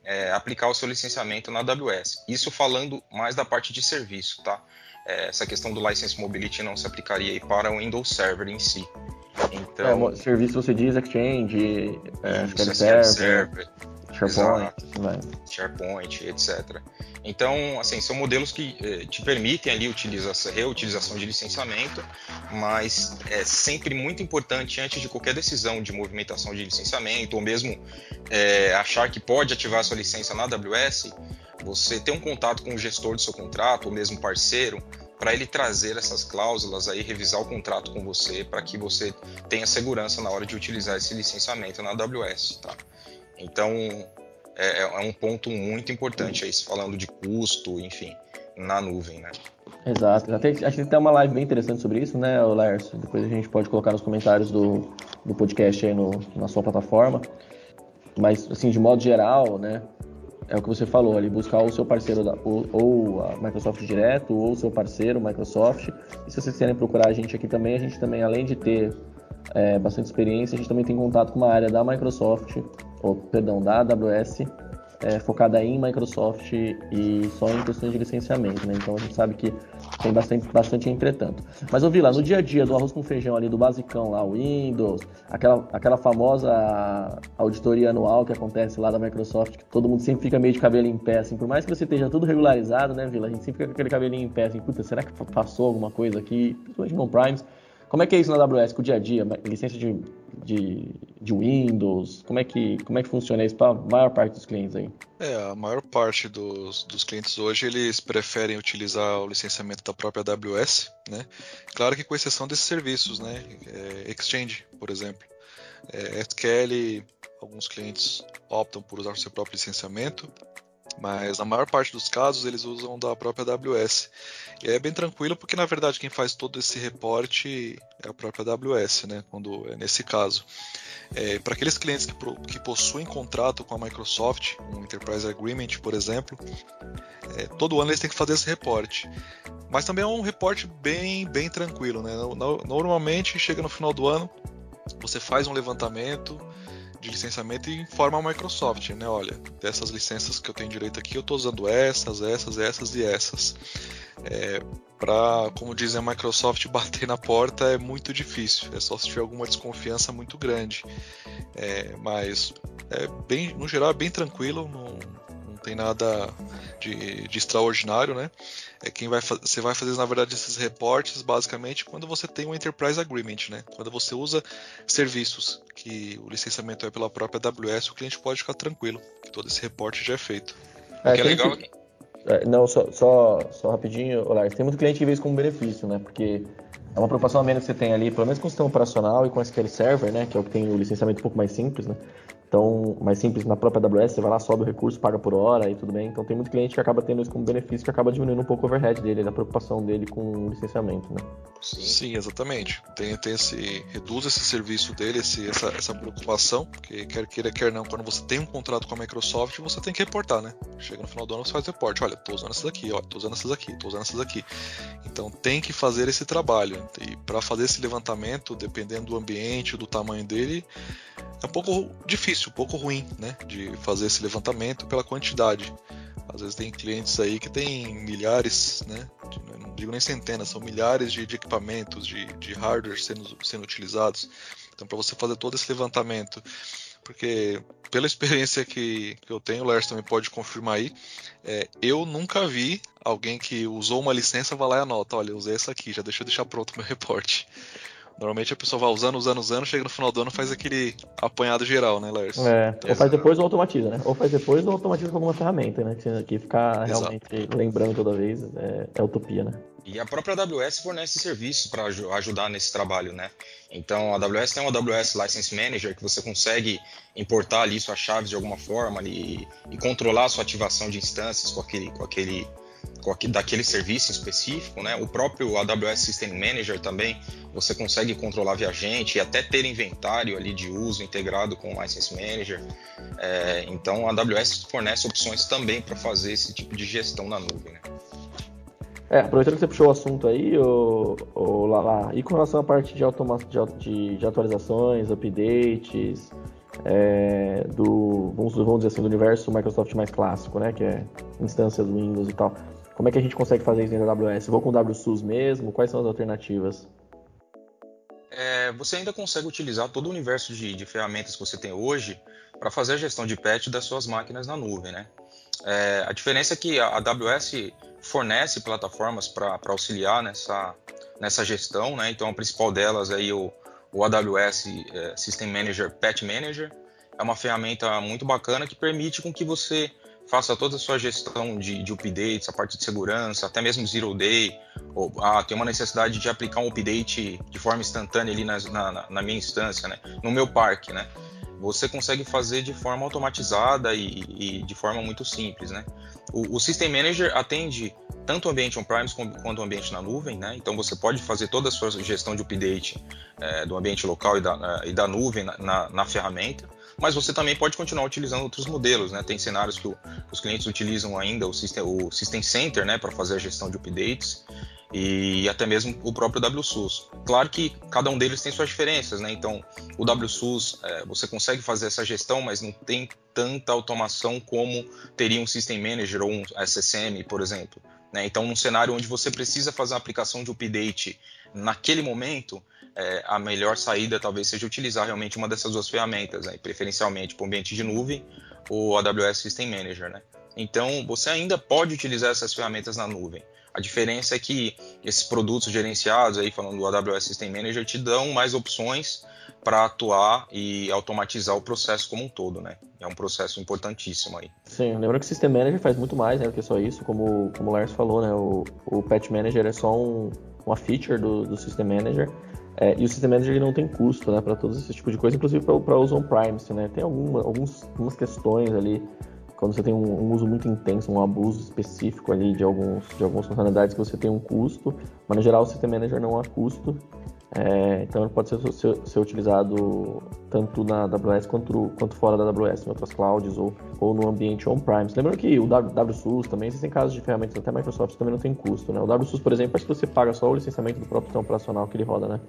é, aplicar o seu licenciamento na AWS. Isso falando mais da parte de serviço, tá? É, essa questão do License Mobility não se aplicaria para o Windows Server em si. Então, é, serviço você diz Exchange, é, SQL Server, SharePoint, SharePoint, etc. Então, assim, são modelos que eh, te permitem ali utilização, reutilização de licenciamento, mas é sempre muito importante antes de qualquer decisão de movimentação de licenciamento ou mesmo é, achar que pode ativar sua licença na AWS, você ter um contato com o gestor do seu contrato ou mesmo parceiro para ele trazer essas cláusulas aí, revisar o contrato com você para que você tenha segurança na hora de utilizar esse licenciamento na AWS, tá? Então, é, é, um ponto muito importante aí, falando de custo, enfim, na nuvem, né? Exato. Até, acho que tem uma live bem interessante sobre isso, né, Lars? Depois a gente pode colocar nos comentários do, do podcast aí no, na sua plataforma. Mas, assim, de modo geral, né, é o que você falou ali, buscar o seu parceiro da, ou, ou, a Microsoft direto, ou o seu parceiro, Microsoft. E se vocês querem procurar a gente aqui também, a gente também, além de ter é, bastante experiência, a gente também tem contato com uma área da Microsoft, ou perdão, da AWS, é, focada em Microsoft e só em questões de licenciamento, né? Então a gente sabe que tem bastante, bastante entretanto. Mas eu vi lá, no dia a dia do arroz com feijão ali, do basicão lá, Windows, aquela, aquela famosa auditoria anual que acontece lá da Microsoft, que todo mundo sempre fica meio de cabelo em pé, assim, por mais que você esteja tudo regularizado, né, Vila? A gente sempre fica com aquele cabelinho em pé, assim, puta, será que passou alguma coisa aqui? Principalmente no Primes. Como é que é isso na AWS com o dia a dia? Licença de, de, de Windows? Como é, que, como é que funciona isso para a maior parte dos clientes aí? É, a maior parte dos, dos clientes hoje eles preferem utilizar o licenciamento da própria AWS, né? Claro que com exceção desses serviços, né? É, Exchange, por exemplo. É, SQL, alguns clientes optam por usar o seu próprio licenciamento, mas na maior parte dos casos eles usam da própria AWS. E é bem tranquilo porque na verdade quem faz todo esse reporte é a própria AWS, né? Quando é nesse caso. É, Para aqueles clientes que, que, possuem contrato com a Microsoft, um Enterprise Agreement, por exemplo, é, todo ano eles têm que fazer esse reporte. Mas também é um reporte bem, bem tranquilo, né? Normalmente chega no final do ano, você faz um levantamento de licenciamento e informa a Microsoft, né? Olha, dessas licenças que eu tenho direito aqui, eu estou usando essas, essas, essas e essas. É, para, como dizem a Microsoft, bater na porta é muito difícil. É só se tiver alguma desconfiança muito grande. É, mas, é bem, no geral, é bem tranquilo. Não, não tem nada de, de extraordinário, né? É quem vai você vai fazer na verdade esses reportes basicamente quando você tem um enterprise agreement, né? Quando você usa serviços que o licenciamento é pela própria AWS, o cliente pode ficar tranquilo que todo esse reporte já é feito. É, que é legal. Que... É, não, só, só, só rapidinho, Lars, tem muito cliente que vê isso como benefício, né? Porque é uma preocupação a menos que você tem ali, pelo menos com o sistema operacional e com SQL Server, né? Que é o que tem o licenciamento um pouco mais simples, né? Então, mais simples na própria AWS, você vai lá, sobe o recurso, paga por hora e tudo bem. Então, tem muito cliente que acaba tendo isso como benefício, que acaba diminuindo um pouco o overhead dele, da preocupação dele com o licenciamento, né? Sim, exatamente. Tem, tem esse, reduz esse serviço dele, esse, essa, essa preocupação, porque quer queira, quer não, quando você tem um contrato com a Microsoft, você tem que reportar, né? Chega no final do ano, você faz reporte. Olha, tô usando essas aqui, ó, tô usando essas aqui, tô usando essas aqui. Então, tem que fazer esse trabalho. E para fazer esse levantamento, dependendo do ambiente, do tamanho dele, é um pouco difícil, um pouco ruim, né, de fazer esse levantamento pela quantidade. Às vezes tem clientes aí que tem milhares, né, de, não digo nem centenas, são milhares de, de equipamentos, de, de hardware sendo, sendo utilizados. Então, para você fazer todo esse levantamento, porque pela experiência que, que eu tenho, o Lars também pode confirmar aí, é, eu nunca vi alguém que usou uma licença vai lá e anota, olha, usei essa aqui, já deixa eu deixar pronto meu reporte. Normalmente a pessoa vai usando, usando, usando, chega no final do ano faz aquele apanhado geral, né, Lars? É, então, ou faz depois ou automatiza, né? Ou faz depois ou automatiza com alguma ferramenta, né? Que ficar realmente Exato. lembrando toda vez é, é, utopia, né? E a própria AWS fornece serviços para ajudar nesse trabalho, né? Então a AWS tem uma AWS License Manager que você consegue importar ali suas chaves de alguma forma ali, e controlar a sua ativação de instâncias com aquele, com aquele daquele serviço específico, né? O próprio AWS System Manager também você consegue controlar viajante e até ter inventário ali de uso integrado com o License Manager. É, então a AWS fornece opções também para fazer esse tipo de gestão na nuvem. Né? É, aproveitando que você puxou o assunto aí, o, o Lala, e com relação à parte de, automa de, de atualizações, updates, é, do, vamos, vamos dizer assim, do universo Microsoft mais clássico, né, que é instâncias Windows e tal. Como é que a gente consegue fazer isso dentro da AWS? Vou com o WSUS mesmo? Quais são as alternativas? É, você ainda consegue utilizar todo o universo de, de ferramentas que você tem hoje para fazer a gestão de patch das suas máquinas na nuvem, né? É, a diferença é que a AWS fornece plataformas para auxiliar nessa, nessa gestão, né? Então a principal delas é o, o AWS é, System Manager Patch Manager. É uma ferramenta muito bacana que permite com que você faça toda a sua gestão de, de updates, a parte de segurança, até mesmo zero day, ou ah, tem uma necessidade de aplicar um update de forma instantânea ali na, na, na minha instância, né? no meu parque, né? Você consegue fazer de forma automatizada e, e de forma muito simples, né? O, o, System Manager atende tanto o ambiente on-premise quanto o ambiente na nuvem, né? Então você pode fazer toda a sua gestão de update é, do ambiente local e da, e da nuvem na, na, na ferramenta mas você também pode continuar utilizando outros modelos, né? Tem cenários que, o, os clientes utilizam ainda o System, o System Center, né, para fazer a gestão de updates e até mesmo o próprio WSUS. Claro que cada um deles tem suas diferenças, né? Então, o WSUS é, você consegue fazer essa gestão, mas não tem tanta automação como teria um System Manager ou um SSM, por exemplo. Né? Então, num cenário onde você precisa fazer uma aplicação de update naquele momento, é, a melhor saída talvez seja utilizar realmente uma dessas duas ferramentas, né? preferencialmente para o ambiente de nuvem ou AWS System Manager. Né? Então, você ainda pode utilizar essas ferramentas na nuvem. A diferença é que esses produtos gerenciados, aí falando do AWS System Manager, te dão mais opções para atuar e automatizar o processo como um todo, né? É um processo importantíssimo aí. Sim, lembrando que o System Manager faz muito mais né, do que só isso, como, como o Lars falou, né? O, o Patch Manager é só um, uma feature do, do System Manager. É, e o System Manager não tem custo né, para todos esse tipo de coisa, inclusive para uso on-premise. Né? Tem alguma, alguns, algumas questões ali quando você tem um, um, uso muito intenso, um abuso específico ali de, alguns, de algumas funcionalidades que você tem um custo, mas no geral o System Manager não há custo, é, então ele pode ser, ser, ser, utilizado tanto na AWS quanto, quanto fora da AWS, em outras clouds ou, ou no ambiente on-premise. Lembrando que o WSUS também, existem casos de ferramentas até Microsoft também não tem custo, né? O WSUS, por exemplo, acho que você paga só o licenciamento do próprio sistema operacional que ele roda, né?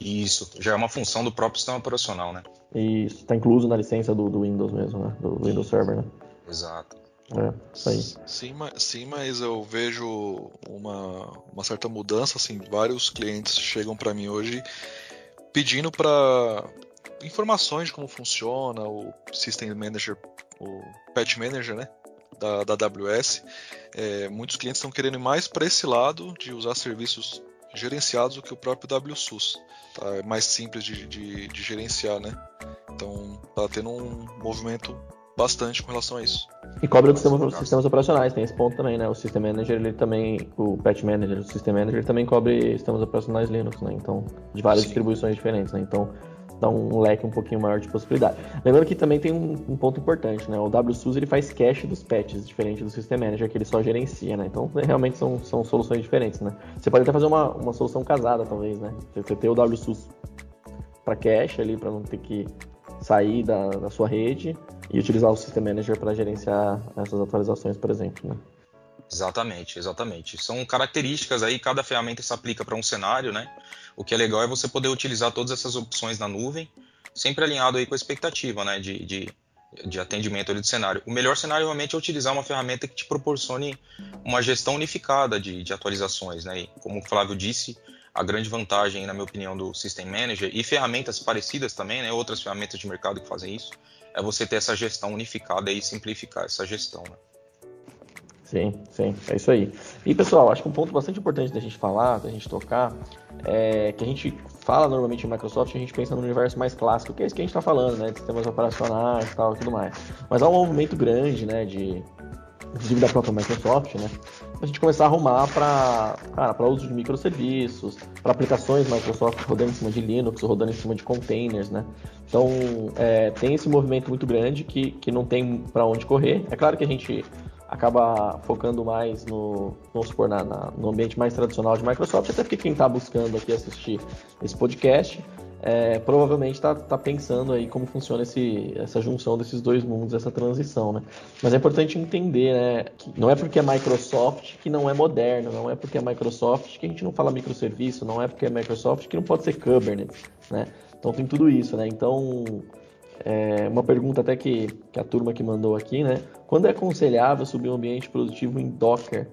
Isso, já é uma função do próprio sistema operacional, né? Isso, está incluso na licença do, do, Windows mesmo, né? Do Windows Server, né? Exato. É, isso aí. Sim, mas, sim, mas eu vejo uma, uma certa mudança, assim, vários clientes chegam para mim hoje pedindo para informações de como funciona o System Manager, o Patch Manager, né? Da, da AWS. É, muitos clientes estão querendo ir mais para esse lado de usar serviços gerenciados do que o próprio WSUS. Tá? É mais simples de, de, de gerenciar, né? Então tá tendo um movimento bastante com relação a isso. E cobra dos sistemas, sistemas, operacionais, tem esse ponto também, né? O System Manager, ele também, o Patch Manager, o System Manager também cobre sistemas operacionais Linux, né? Então, de várias Sim. distribuições diferentes, né? Então, dá um leque um pouquinho maior de possibilidade. Lembrando que também tem um, um, ponto importante, né? O WSUS ele faz cache dos patches, diferente do System Manager, que ele só gerencia, né? Então, realmente são, são soluções diferentes, né? Você pode até fazer uma, uma solução casada, talvez, né? Você ter o WSUS para cache ali, para não ter que sair da, da sua rede e utilizar o System Manager para gerenciar essas atualizações, por exemplo, né? Exatamente, exatamente. São características aí, cada ferramenta se aplica para um cenário, né? O que é legal é você poder utilizar todas essas opções na nuvem, sempre alinhado aí com a expectativa, né? De, de, de atendimento ali do cenário. O melhor cenário realmente é utilizar uma ferramenta que te proporcione uma gestão unificada de, de atualizações, né? E como o Flávio disse, a grande vantagem, na minha opinião, do System Manager e ferramentas parecidas também, né? Outras ferramentas de mercado que fazem isso, é você ter essa gestão unificada e simplificar essa gestão, né? Sim, sim, é isso aí. E pessoal, acho que um ponto bastante importante da gente falar, da gente tocar, é que a gente fala normalmente em Microsoft, a gente pensa no universo mais clássico, que é isso que a gente está falando, né, de sistemas operacionais e tal, e tudo mais. Mas há um movimento grande, né, de inclusive da própria Microsoft, né, a gente começar a arrumar para para uso de microserviços, para aplicações Microsoft rodando em cima de Linux, rodando em cima de containers, né. Então é, tem esse movimento muito grande que, que não tem para onde correr. É claro que a gente acaba focando mais no, vamos supor, na, na, no ambiente mais tradicional de Microsoft, até porque quem está buscando aqui assistir esse podcast é, provavelmente está tá pensando aí como funciona esse, essa junção desses dois mundos, essa transição, né? Mas é importante entender, né, que não é porque é Microsoft que não é moderno, não é porque é Microsoft que a gente não fala microserviço, não é porque é Microsoft que não pode ser Kubernetes, né? Então tem tudo isso, né? Então é, uma pergunta até que, que a turma que mandou aqui, né? Quando é aconselhável subir um ambiente produtivo em Docker,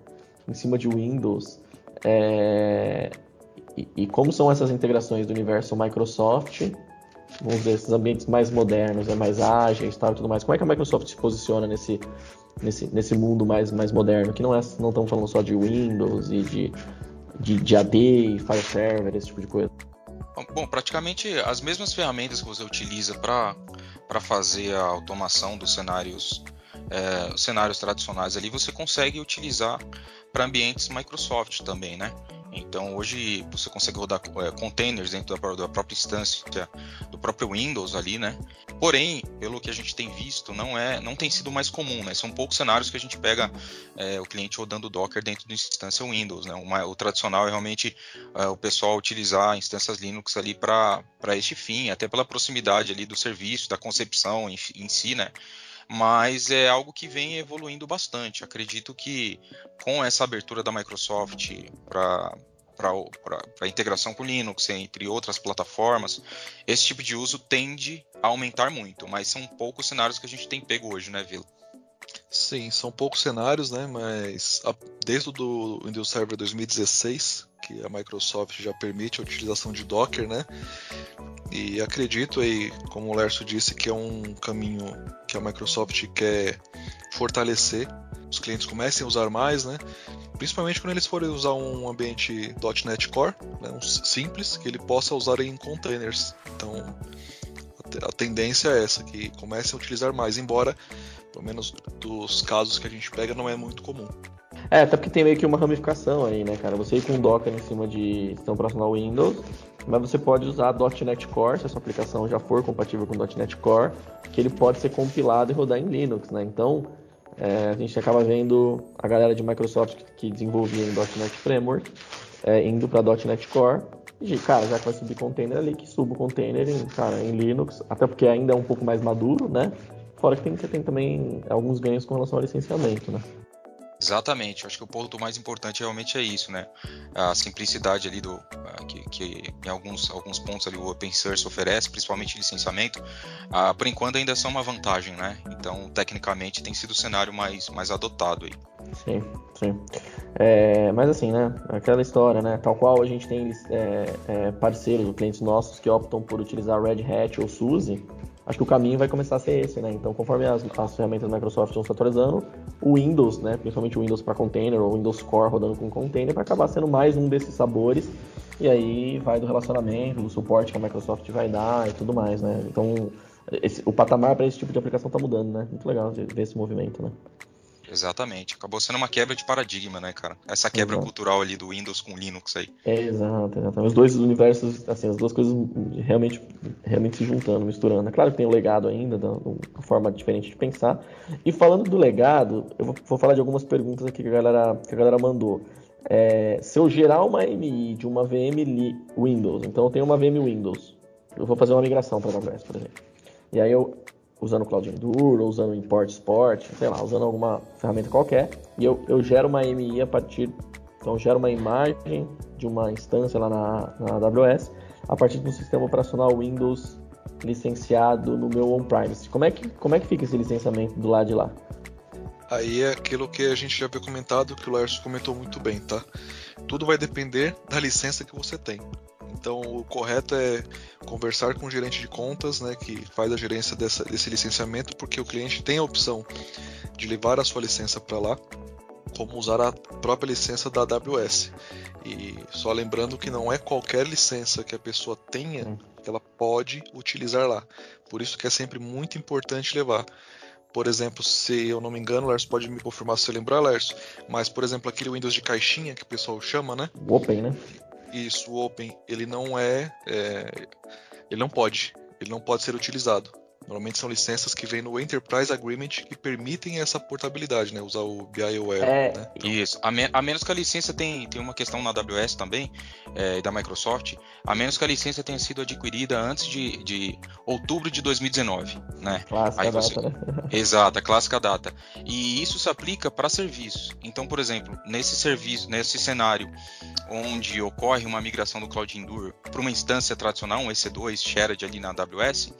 em cima de Windows? É, e, e, como são essas integrações do universo Microsoft? Vamos ver, esses ambientes mais modernos, é mais ágeis tal, e tudo mais. Como é que a Microsoft se posiciona nesse, nesse, nesse mundo mais, mais moderno? Que não, é, não estamos falando só de Windows e de, de, de AD e File Server, esse tipo de coisa. Bom, praticamente as mesmas ferramentas que você utiliza para fazer a automação dos cenários, é, cenários tradicionais ali, você consegue utilizar para ambientes Microsoft também, né? Então hoje você consegue rodar é, containers dentro da, da, própria instância do próprio Windows ali, né? Porém, pelo que a gente tem visto, não é, não tem sido mais comum, né? São poucos cenários que a gente pega é, o cliente rodando Docker dentro da instância Windows, né? Uma, o tradicional é realmente é, o pessoal utilizar instâncias Linux ali para este fim, até pela proximidade ali do serviço, da concepção em, em si, né? Mas é algo que vem evoluindo bastante. Acredito que com essa abertura da Microsoft para para a integração com Linux, entre outras plataformas, esse tipo de uso tende a aumentar muito, mas são poucos cenários que a gente tem pego hoje, né, Vila? Sim, são poucos cenários, né? Mas a, desde o do Windows Server 2016, que a Microsoft já permite a utilização de Docker, né? E acredito aí, como o Lercio disse, que é um caminho que a Microsoft quer fortalecer. Os clientes comecem a usar mais, né? Principalmente quando eles forem usar um ambiente .NET Core, né? um simples, que ele possa usar em containers. Então, a tendência é essa, que comecem a utilizar mais, embora, pelo menos dos casos que a gente pega, não é muito comum. É, até porque tem meio que uma ramificação aí, né, cara? Você ir com Docker em cima de sistema operacional Windows, mas você pode usar .NET Core, se a sua aplicação já for compatível com .NET Core, que ele pode ser compilado e rodar em Linux, né? Então, é, a gente acaba vendo a galera de Microsoft que, que desenvolvia em .NET Framework é, indo para .NET Core e, cara, já que vai subir container ali, que suba o container em, cara, em Linux, até porque ainda é um pouco mais maduro, né? Fora que tem, tem também alguns ganhos com relação ao licenciamento, né? Exatamente, acho que o ponto mais importante realmente é isso, né? A simplicidade ali do que, que em alguns, alguns pontos ali o open source oferece, principalmente licenciamento, ah, por enquanto ainda são uma vantagem, né? Então, tecnicamente tem sido o cenário mais, mais adotado aí. Sim, sim. É, mas assim, né? Aquela história, né? Tal qual a gente tem é, é, parceiros, clientes nossos que optam por utilizar Red Hat ou SUSE, acho que o caminho vai começar a ser esse, né? Então, conforme as, as ferramentas da Microsoft estão se atualizando, o Windows, né, principalmente o Windows para container ou Windows Core rodando com container, vai acabar sendo mais um desses sabores. E aí vai do relacionamento, do suporte que a Microsoft vai dar e tudo mais, né? Então, esse, o patamar para esse tipo de aplicação está mudando, né? Muito legal ver esse movimento, né? Exatamente. Acabou sendo uma quebra de paradigma, né, cara? Essa quebra exato. cultural ali do Windows com Linux aí. É, exato, exato. Os dois universos, assim, as duas coisas realmente, realmente se juntando, misturando. É claro que tem o legado ainda, da, uma forma diferente de pensar. E falando do legado, eu vou, vou falar de algumas perguntas aqui que a galera, que a galera mandou. É, se eu gerar uma MI de uma VM Windows, então eu tenho uma VM Windows, eu vou fazer uma migração para a AWS, por exemplo. E aí eu usando o Cloud Endure, ou usando o Import Sport, sei lá, usando alguma ferramenta qualquer, e eu, eu gero uma MI a partir, então gero uma imagem de uma instância lá na, na AWS, a partir do sistema operacional Windows licenciado no meu on-premise. Como, é que, como é que fica esse licenciamento do lado de lá? Aí é aquilo que a gente já havia comentado, que o Lars comentou muito bem, tá? Tudo vai depender da licença que você tem. Então, o correto é conversar com o gerente de contas, né, que faz a gerência dessa, desse licenciamento, porque o cliente tem a opção de levar a sua licença para lá, como usar a própria licença da AWS. E só lembrando que não é qualquer licença que a pessoa tenha que ela pode utilizar lá. Por isso que é sempre muito importante levar. Por exemplo, se eu não me engano, Lars pode me confirmar se eu lembrar, Lars, mas por exemplo, aquele Windows de caixinha que o pessoal chama, né? Open, né? Isso, o Open, ele não é, é, ele não pode, ele não pode ser utilizado. Normalmente são licenças que vêm no Enterprise Agreement que permitem essa portabilidade, né? Usar o BIOS. É, né? então... Isso. A, me, a, menos que a licença tem, tem uma questão na AWS também, é, da Microsoft, a menos que a licença tenha sido adquirida antes de, de outubro de 2019, né? Clássica Aí você... data, né? Exato, a clássica data. E isso se aplica para serviços. Então, por exemplo, nesse serviço, nesse cenário onde ocorre uma migração do Cloud Endure para uma instância tradicional, um EC2 shared ali na AWS,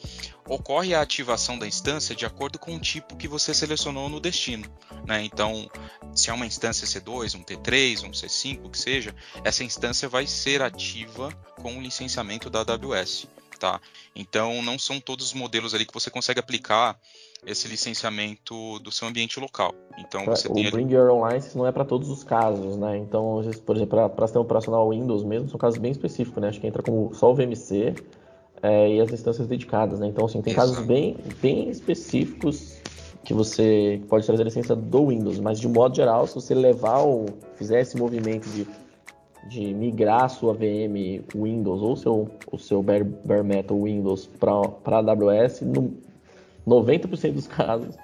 ocorre a ativação da instância de acordo com o tipo que você selecionou no destino. Né? Então, se é uma instância C2, um T3, um C5, que seja, essa instância vai ser ativa com o licenciamento da AWS. Tá? Então, não são todos os modelos ali que você consegue aplicar esse licenciamento do seu ambiente local. Então você o tem Bring Your Own License não é para todos os casos, né? Então, por exemplo, para sistema operacional Windows mesmo, são casos bem específicos, né? Acho que entra como só o VMC é, e as instâncias dedicadas, né? Então, assim, tem casos bem, bem específicos que você pode trazer a licença do Windows, mas de modo geral, se você levar ou fizer esse movimento de de migrar sua VM Windows ou seu, o seu bare, bare metal Windows para a AWS, no 90% dos casos,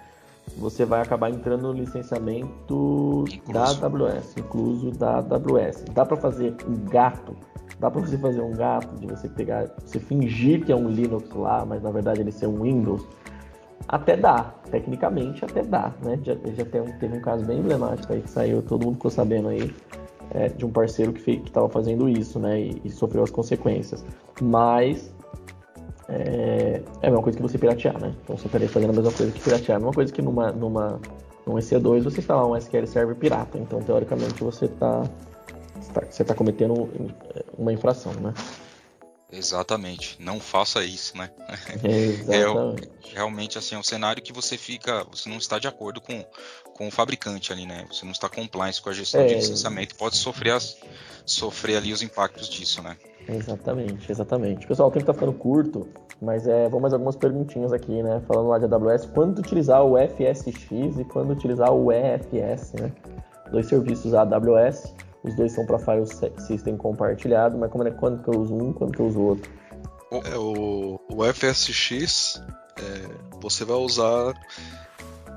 você vai acabar entrando no licenciamento incluso. da AWS, incluso da AWS. Dá para fazer um gato, dá para você fazer um gato de você pegar, você fingir que é um Linux lá, mas na verdade ele ser um Windows. Até dá, tecnicamente até dá, né? Já, já tem, teve um caso bem emblemático aí que saiu, todo mundo ficou sabendo aí, é, de um parceiro que estava fazendo isso, né? E, e, sofreu as consequências. Mas é, é a mesma coisa que você piratear, né? Então você estaria fazendo a mesma coisa que piratear. A mesma coisa que numa, numa, num EC2 você instalar um SQL Server pirata. Então, teoricamente, você está você tá cometendo uma infração, né? Exatamente. Não faça isso, né? Exatamente. É, realmente, assim, é um cenário que você fica... Você não está de acordo com, com o fabricante ali, né? Você não está compliance com a gestão é, de licenciamento. Pode sofrer, as, sofrer ali os impactos disso, né? Exatamente, exatamente. Pessoal, o tempo está ficando curto, mas é, vamos mais algumas perguntinhas aqui, né? Falando lá de AWS, quando utilizar o FSX e quando utilizar o EFS, né? Dois serviços AWS, os dois são para file system compartilhado, mas como é, quando que eu uso um, quando que eu uso o outro? É, o, o FSX é, você vai usar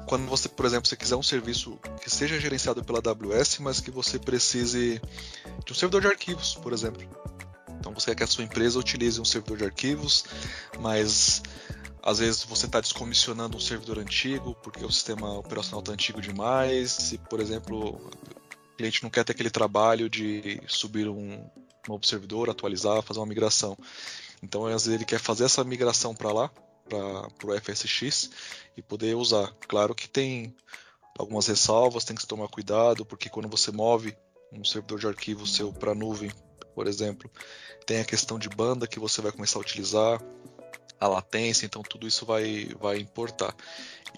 quando você, por exemplo, você quiser um serviço que seja gerenciado pela AWS, mas que você precise de um servidor de arquivos, por exemplo. Então você quer que a sua empresa utilize um servidor de arquivos, mas às vezes você está descomissionando um servidor antigo porque o sistema operacional está antigo demais. Se, por exemplo, o cliente não quer ter aquele trabalho de subir um novo servidor, atualizar, fazer uma migração. Então, às vezes, ele quer fazer essa migração para lá, para o FSX, e poder usar. Claro que tem algumas ressalvas, tem que se tomar cuidado, porque quando você move um servidor de arquivo seu para a nuvem, por exemplo, tem a questão de banda que você vai começar a utilizar, a latência, então tudo isso vai, vai importar.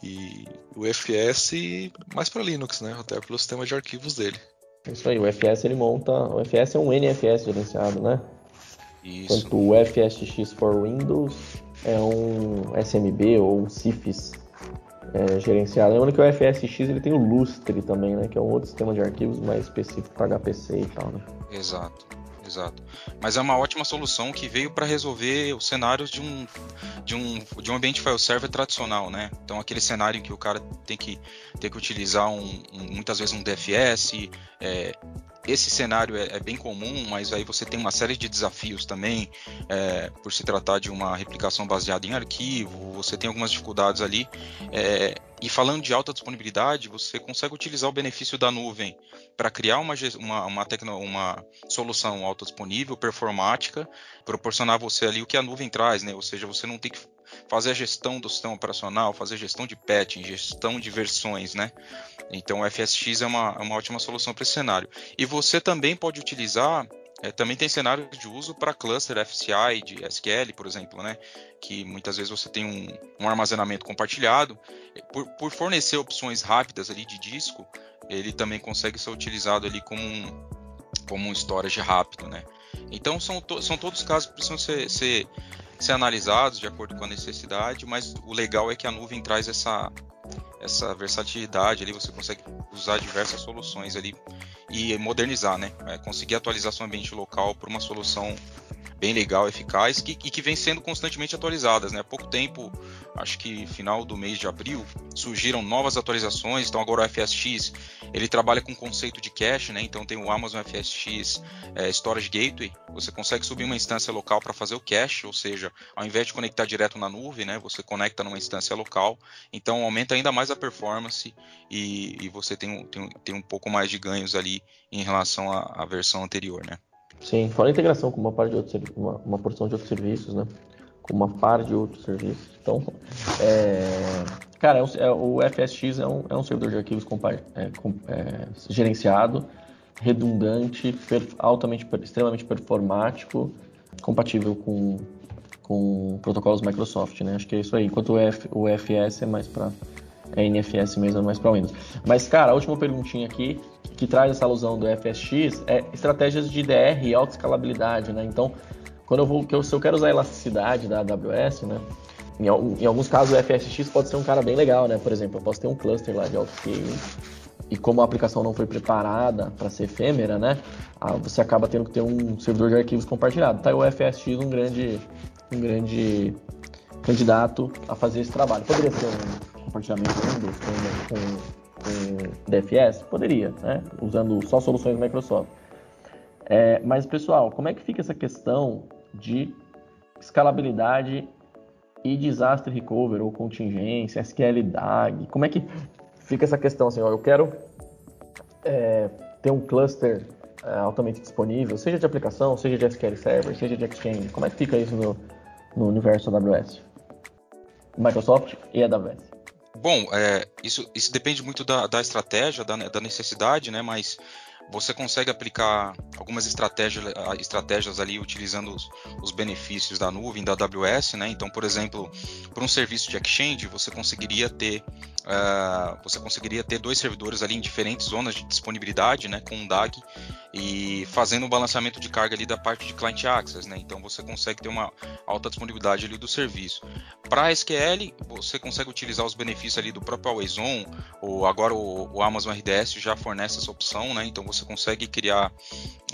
E o FS mais para Linux, né? Até pelo sistema de arquivos dele. Isso aí, o FS ele monta. O FS é um NFS gerenciado, né? Isso. Enquanto o FSX for Windows é um SMB ou um CIFS é, gerenciado. Lembrando que o FSX ele tem o Lustre também, né? Que é um outro sistema de arquivos mais específico para HPC e tal, né? Exato exato. Mas é uma ótima solução que veio para resolver os cenários de um, de um, de um ambiente file server tradicional, né? Então aquele cenário em que o cara tem que, tem que utilizar um, um muitas vezes um DFS, é, esse cenário é, é, bem comum, mas aí você tem uma série de desafios também, é, por se tratar de uma replicação baseada em arquivo, você tem algumas dificuldades ali. É, e falando de alta disponibilidade, você consegue utilizar o benefício da nuvem para criar uma, uma, uma, tecno, uma solução alta disponível, performática, proporcionar você ali o que a nuvem traz, né? Ou seja, você não tem que fazer a gestão do sistema operacional, fazer gestão de patching, gestão de versões, né? Então o FSX é uma, é uma ótima solução para esse cenário. E você também pode utilizar é, também tem cenários de uso para cluster FCI de SQL, por exemplo, né? que muitas vezes você tem um, um armazenamento compartilhado. Por, por, fornecer opções rápidas ali de disco, ele também consegue ser utilizado ali como um, como um storage rápido. Né? Então são, to, são todos casos que precisam ser, ser, ser analisados de acordo com a necessidade, mas o legal é que a nuvem traz essa, essa versatilidade ali, você consegue usar diversas soluções ali e modernizar, né? É, conseguir atualizar seu ambiente local para uma solução bem legal, eficaz que, e que vem sendo constantemente atualizadas. Né? Há pouco tempo, acho que final do mês de abril, surgiram novas atualizações. Então agora o FSX ele trabalha com o conceito de cache, né? então tem o Amazon FSX é, Storage Gateway. Você consegue subir uma instância local para fazer o cache, ou seja, ao invés de conectar direto na nuvem, né? você conecta numa instância local. Então aumenta ainda mais a performance e, e você tem, tem, tem um pouco mais de ganhos ali em relação à, à versão anterior. Né? Sim, fora a integração com uma parte de outros uma, uma porção de outros serviços, né? Com uma par de outros serviços. Então, é, cara, é, é, o FSX é um, é um servidor de arquivos é, é, gerenciado, redundante, per, altamente, extremamente performático, compatível com, com protocolos Microsoft, né? Acho que é isso aí. Enquanto o, F, o FS é mais para é NFS mesmo, mais para Windows. Mas, cara, a última perguntinha aqui que traz essa alusão do FSX é estratégias de DR e alta escalabilidade, né? Então, quando eu vou, se eu quero usar a elasticidade da AWS, né? em, em, alguns casos o FSX pode ser um cara bem legal, né? Por exemplo, eu posso ter um cluster lá de autoscaling e como a aplicação não foi preparada para ser efêmera, né? Você acaba tendo que ter um servidor de arquivos compartilhado. Tá aí o FSX um grande, um grande candidato a fazer esse trabalho. Poderia ser um compartilhamento com, com, com DFS? Poderia, né? Usando só soluções Microsoft. É, mas, pessoal, como é que fica essa questão de escalabilidade e desastre recovery ou contingência, SQL DAG? Como é que fica essa questão assim, ó, eu quero é, ter um cluster é, altamente disponível, seja de aplicação, seja de SQL Server, seja de Exchange. Como é que fica isso no, no universo AWS? Microsoft e AWS. Bom, é, isso, isso depende muito da, da estratégia, da, da necessidade, né? Mas você consegue aplicar algumas estratégias, estratégias ali utilizando os, os, benefícios da nuvem, da AWS, né? Então, por exemplo, para um serviço de Exchange, você conseguiria ter uh, você conseguiria ter dois servidores ali em diferentes zonas de disponibilidade, né? Com um DAG e fazendo um balanceamento de carga ali da parte de client access, né? Então você consegue ter uma alta disponibilidade ali do serviço. Para SQL, você consegue utilizar os benefícios ali do próprio Always On, ou agora o, o Amazon RDS já fornece essa opção, né? Então você consegue criar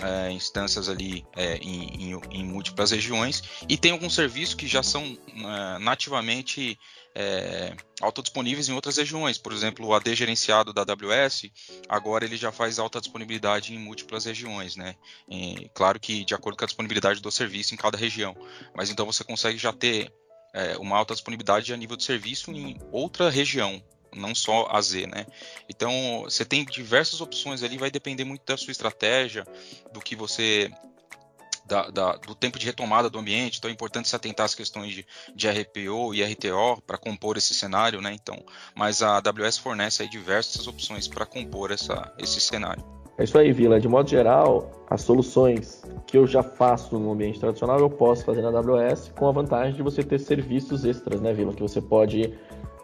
é, instâncias ali é, em, em, em, múltiplas regiões e tem alguns serviços que já são é, nativamente é, autodisponíveis em outras regiões. Por exemplo, o AD gerenciado da AWS, agora ele já faz alta disponibilidade em múltiplas regiões, né? E, claro que de acordo com a disponibilidade do serviço em cada região. Mas então você consegue já ter é, uma alta disponibilidade a nível de serviço em outra região, não só a Z, né? Então você tem diversas opções ali, vai depender muito da sua estratégia, do que você da, da, do tempo de retomada do ambiente, então é importante se atentar às questões de, de RPO e RTO para compor esse cenário, né? Então, mas a AWS fornece aí diversas opções para compor essa, esse cenário. É isso aí, Vila. De modo geral, as soluções que eu já faço no ambiente tradicional eu posso fazer na AWS com a vantagem de você ter serviços extras, né, Vila? Que você pode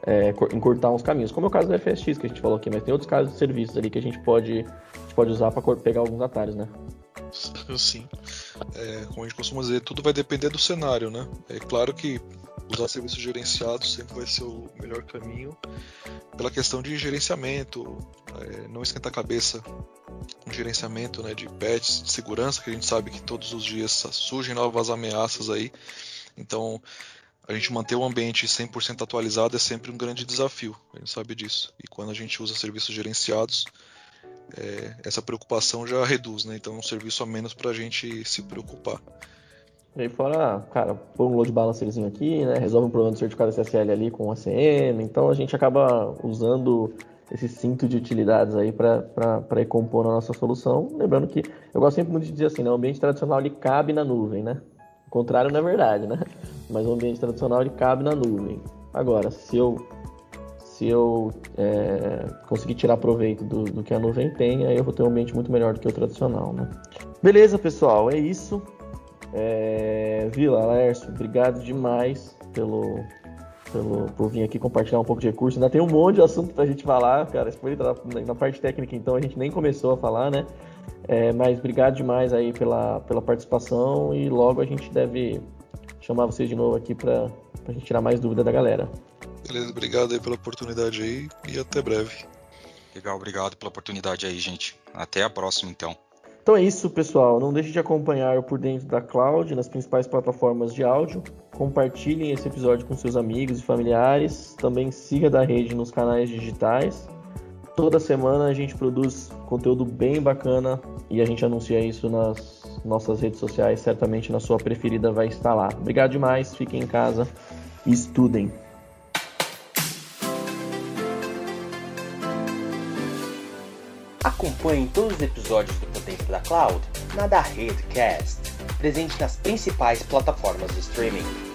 é, encurtar uns caminhos, como é o caso do FSX que a gente falou aqui, mas tem outros casos de serviços ali que a gente pode, a gente pode usar para pegar alguns atalhos, né? Sim. É, como a gente costuma dizer, tudo vai depender do cenário, né? É claro que usar serviços gerenciados sempre vai ser o melhor caminho pela questão de gerenciamento, é, não esquentar a cabeça com gerenciamento né, de patches, de segurança, que a gente sabe que todos os dias surgem novas ameaças aí. Então, a gente manter o ambiente 100% atualizado é sempre um grande desafio, a gente sabe disso. E quando a gente usa serviços gerenciados, é, essa preocupação já reduz, né? Então é um serviço a menos para a gente se preocupar. E aí fora, cara, põe um load balancerzinho aqui, né? Resolve um problema do certificado SSL ali com o ACM. Então a gente acaba usando esse cinto de utilidades aí para ir compor a nossa solução. Lembrando que eu gosto sempre muito de dizer assim, né? O ambiente tradicional ele cabe na nuvem, né? O contrário não é verdade, né? Mas o ambiente tradicional ele cabe na nuvem. Agora, se eu se eu é, conseguir tirar proveito do, do, que a nuvem tem, aí eu vou ter um ambiente muito melhor do que o tradicional, né? Beleza, pessoal, é isso. É... Vila, Lércio, obrigado demais pelo, pelo, por vir aqui compartilhar um pouco de recurso. Ainda tem um monte de assunto pra gente falar, cara. Na, na parte técnica, então, a gente nem começou a falar, né? É, mas obrigado demais aí pela, pela participação e logo a gente deve chamar vocês de novo aqui para a gente tirar mais dúvida da galera. Beleza, obrigado aí pela oportunidade aí e até breve. Legal, obrigado pela oportunidade aí, gente. Até a próxima, então. Então é isso, pessoal. Não deixe de acompanhar o Por Dentro da Cloud nas principais plataformas de áudio. Compartilhem esse episódio com seus amigos e familiares. Também siga da rede nos canais digitais. Toda semana a gente produz conteúdo bem bacana e a gente anuncia isso nas nossas redes sociais. Certamente na sua preferida vai estar lá. Obrigado demais. Fiquem em casa e estudem. Acompanhe todos os episódios do Potência da Cloud na da Redcast, presente nas principais plataformas de streaming.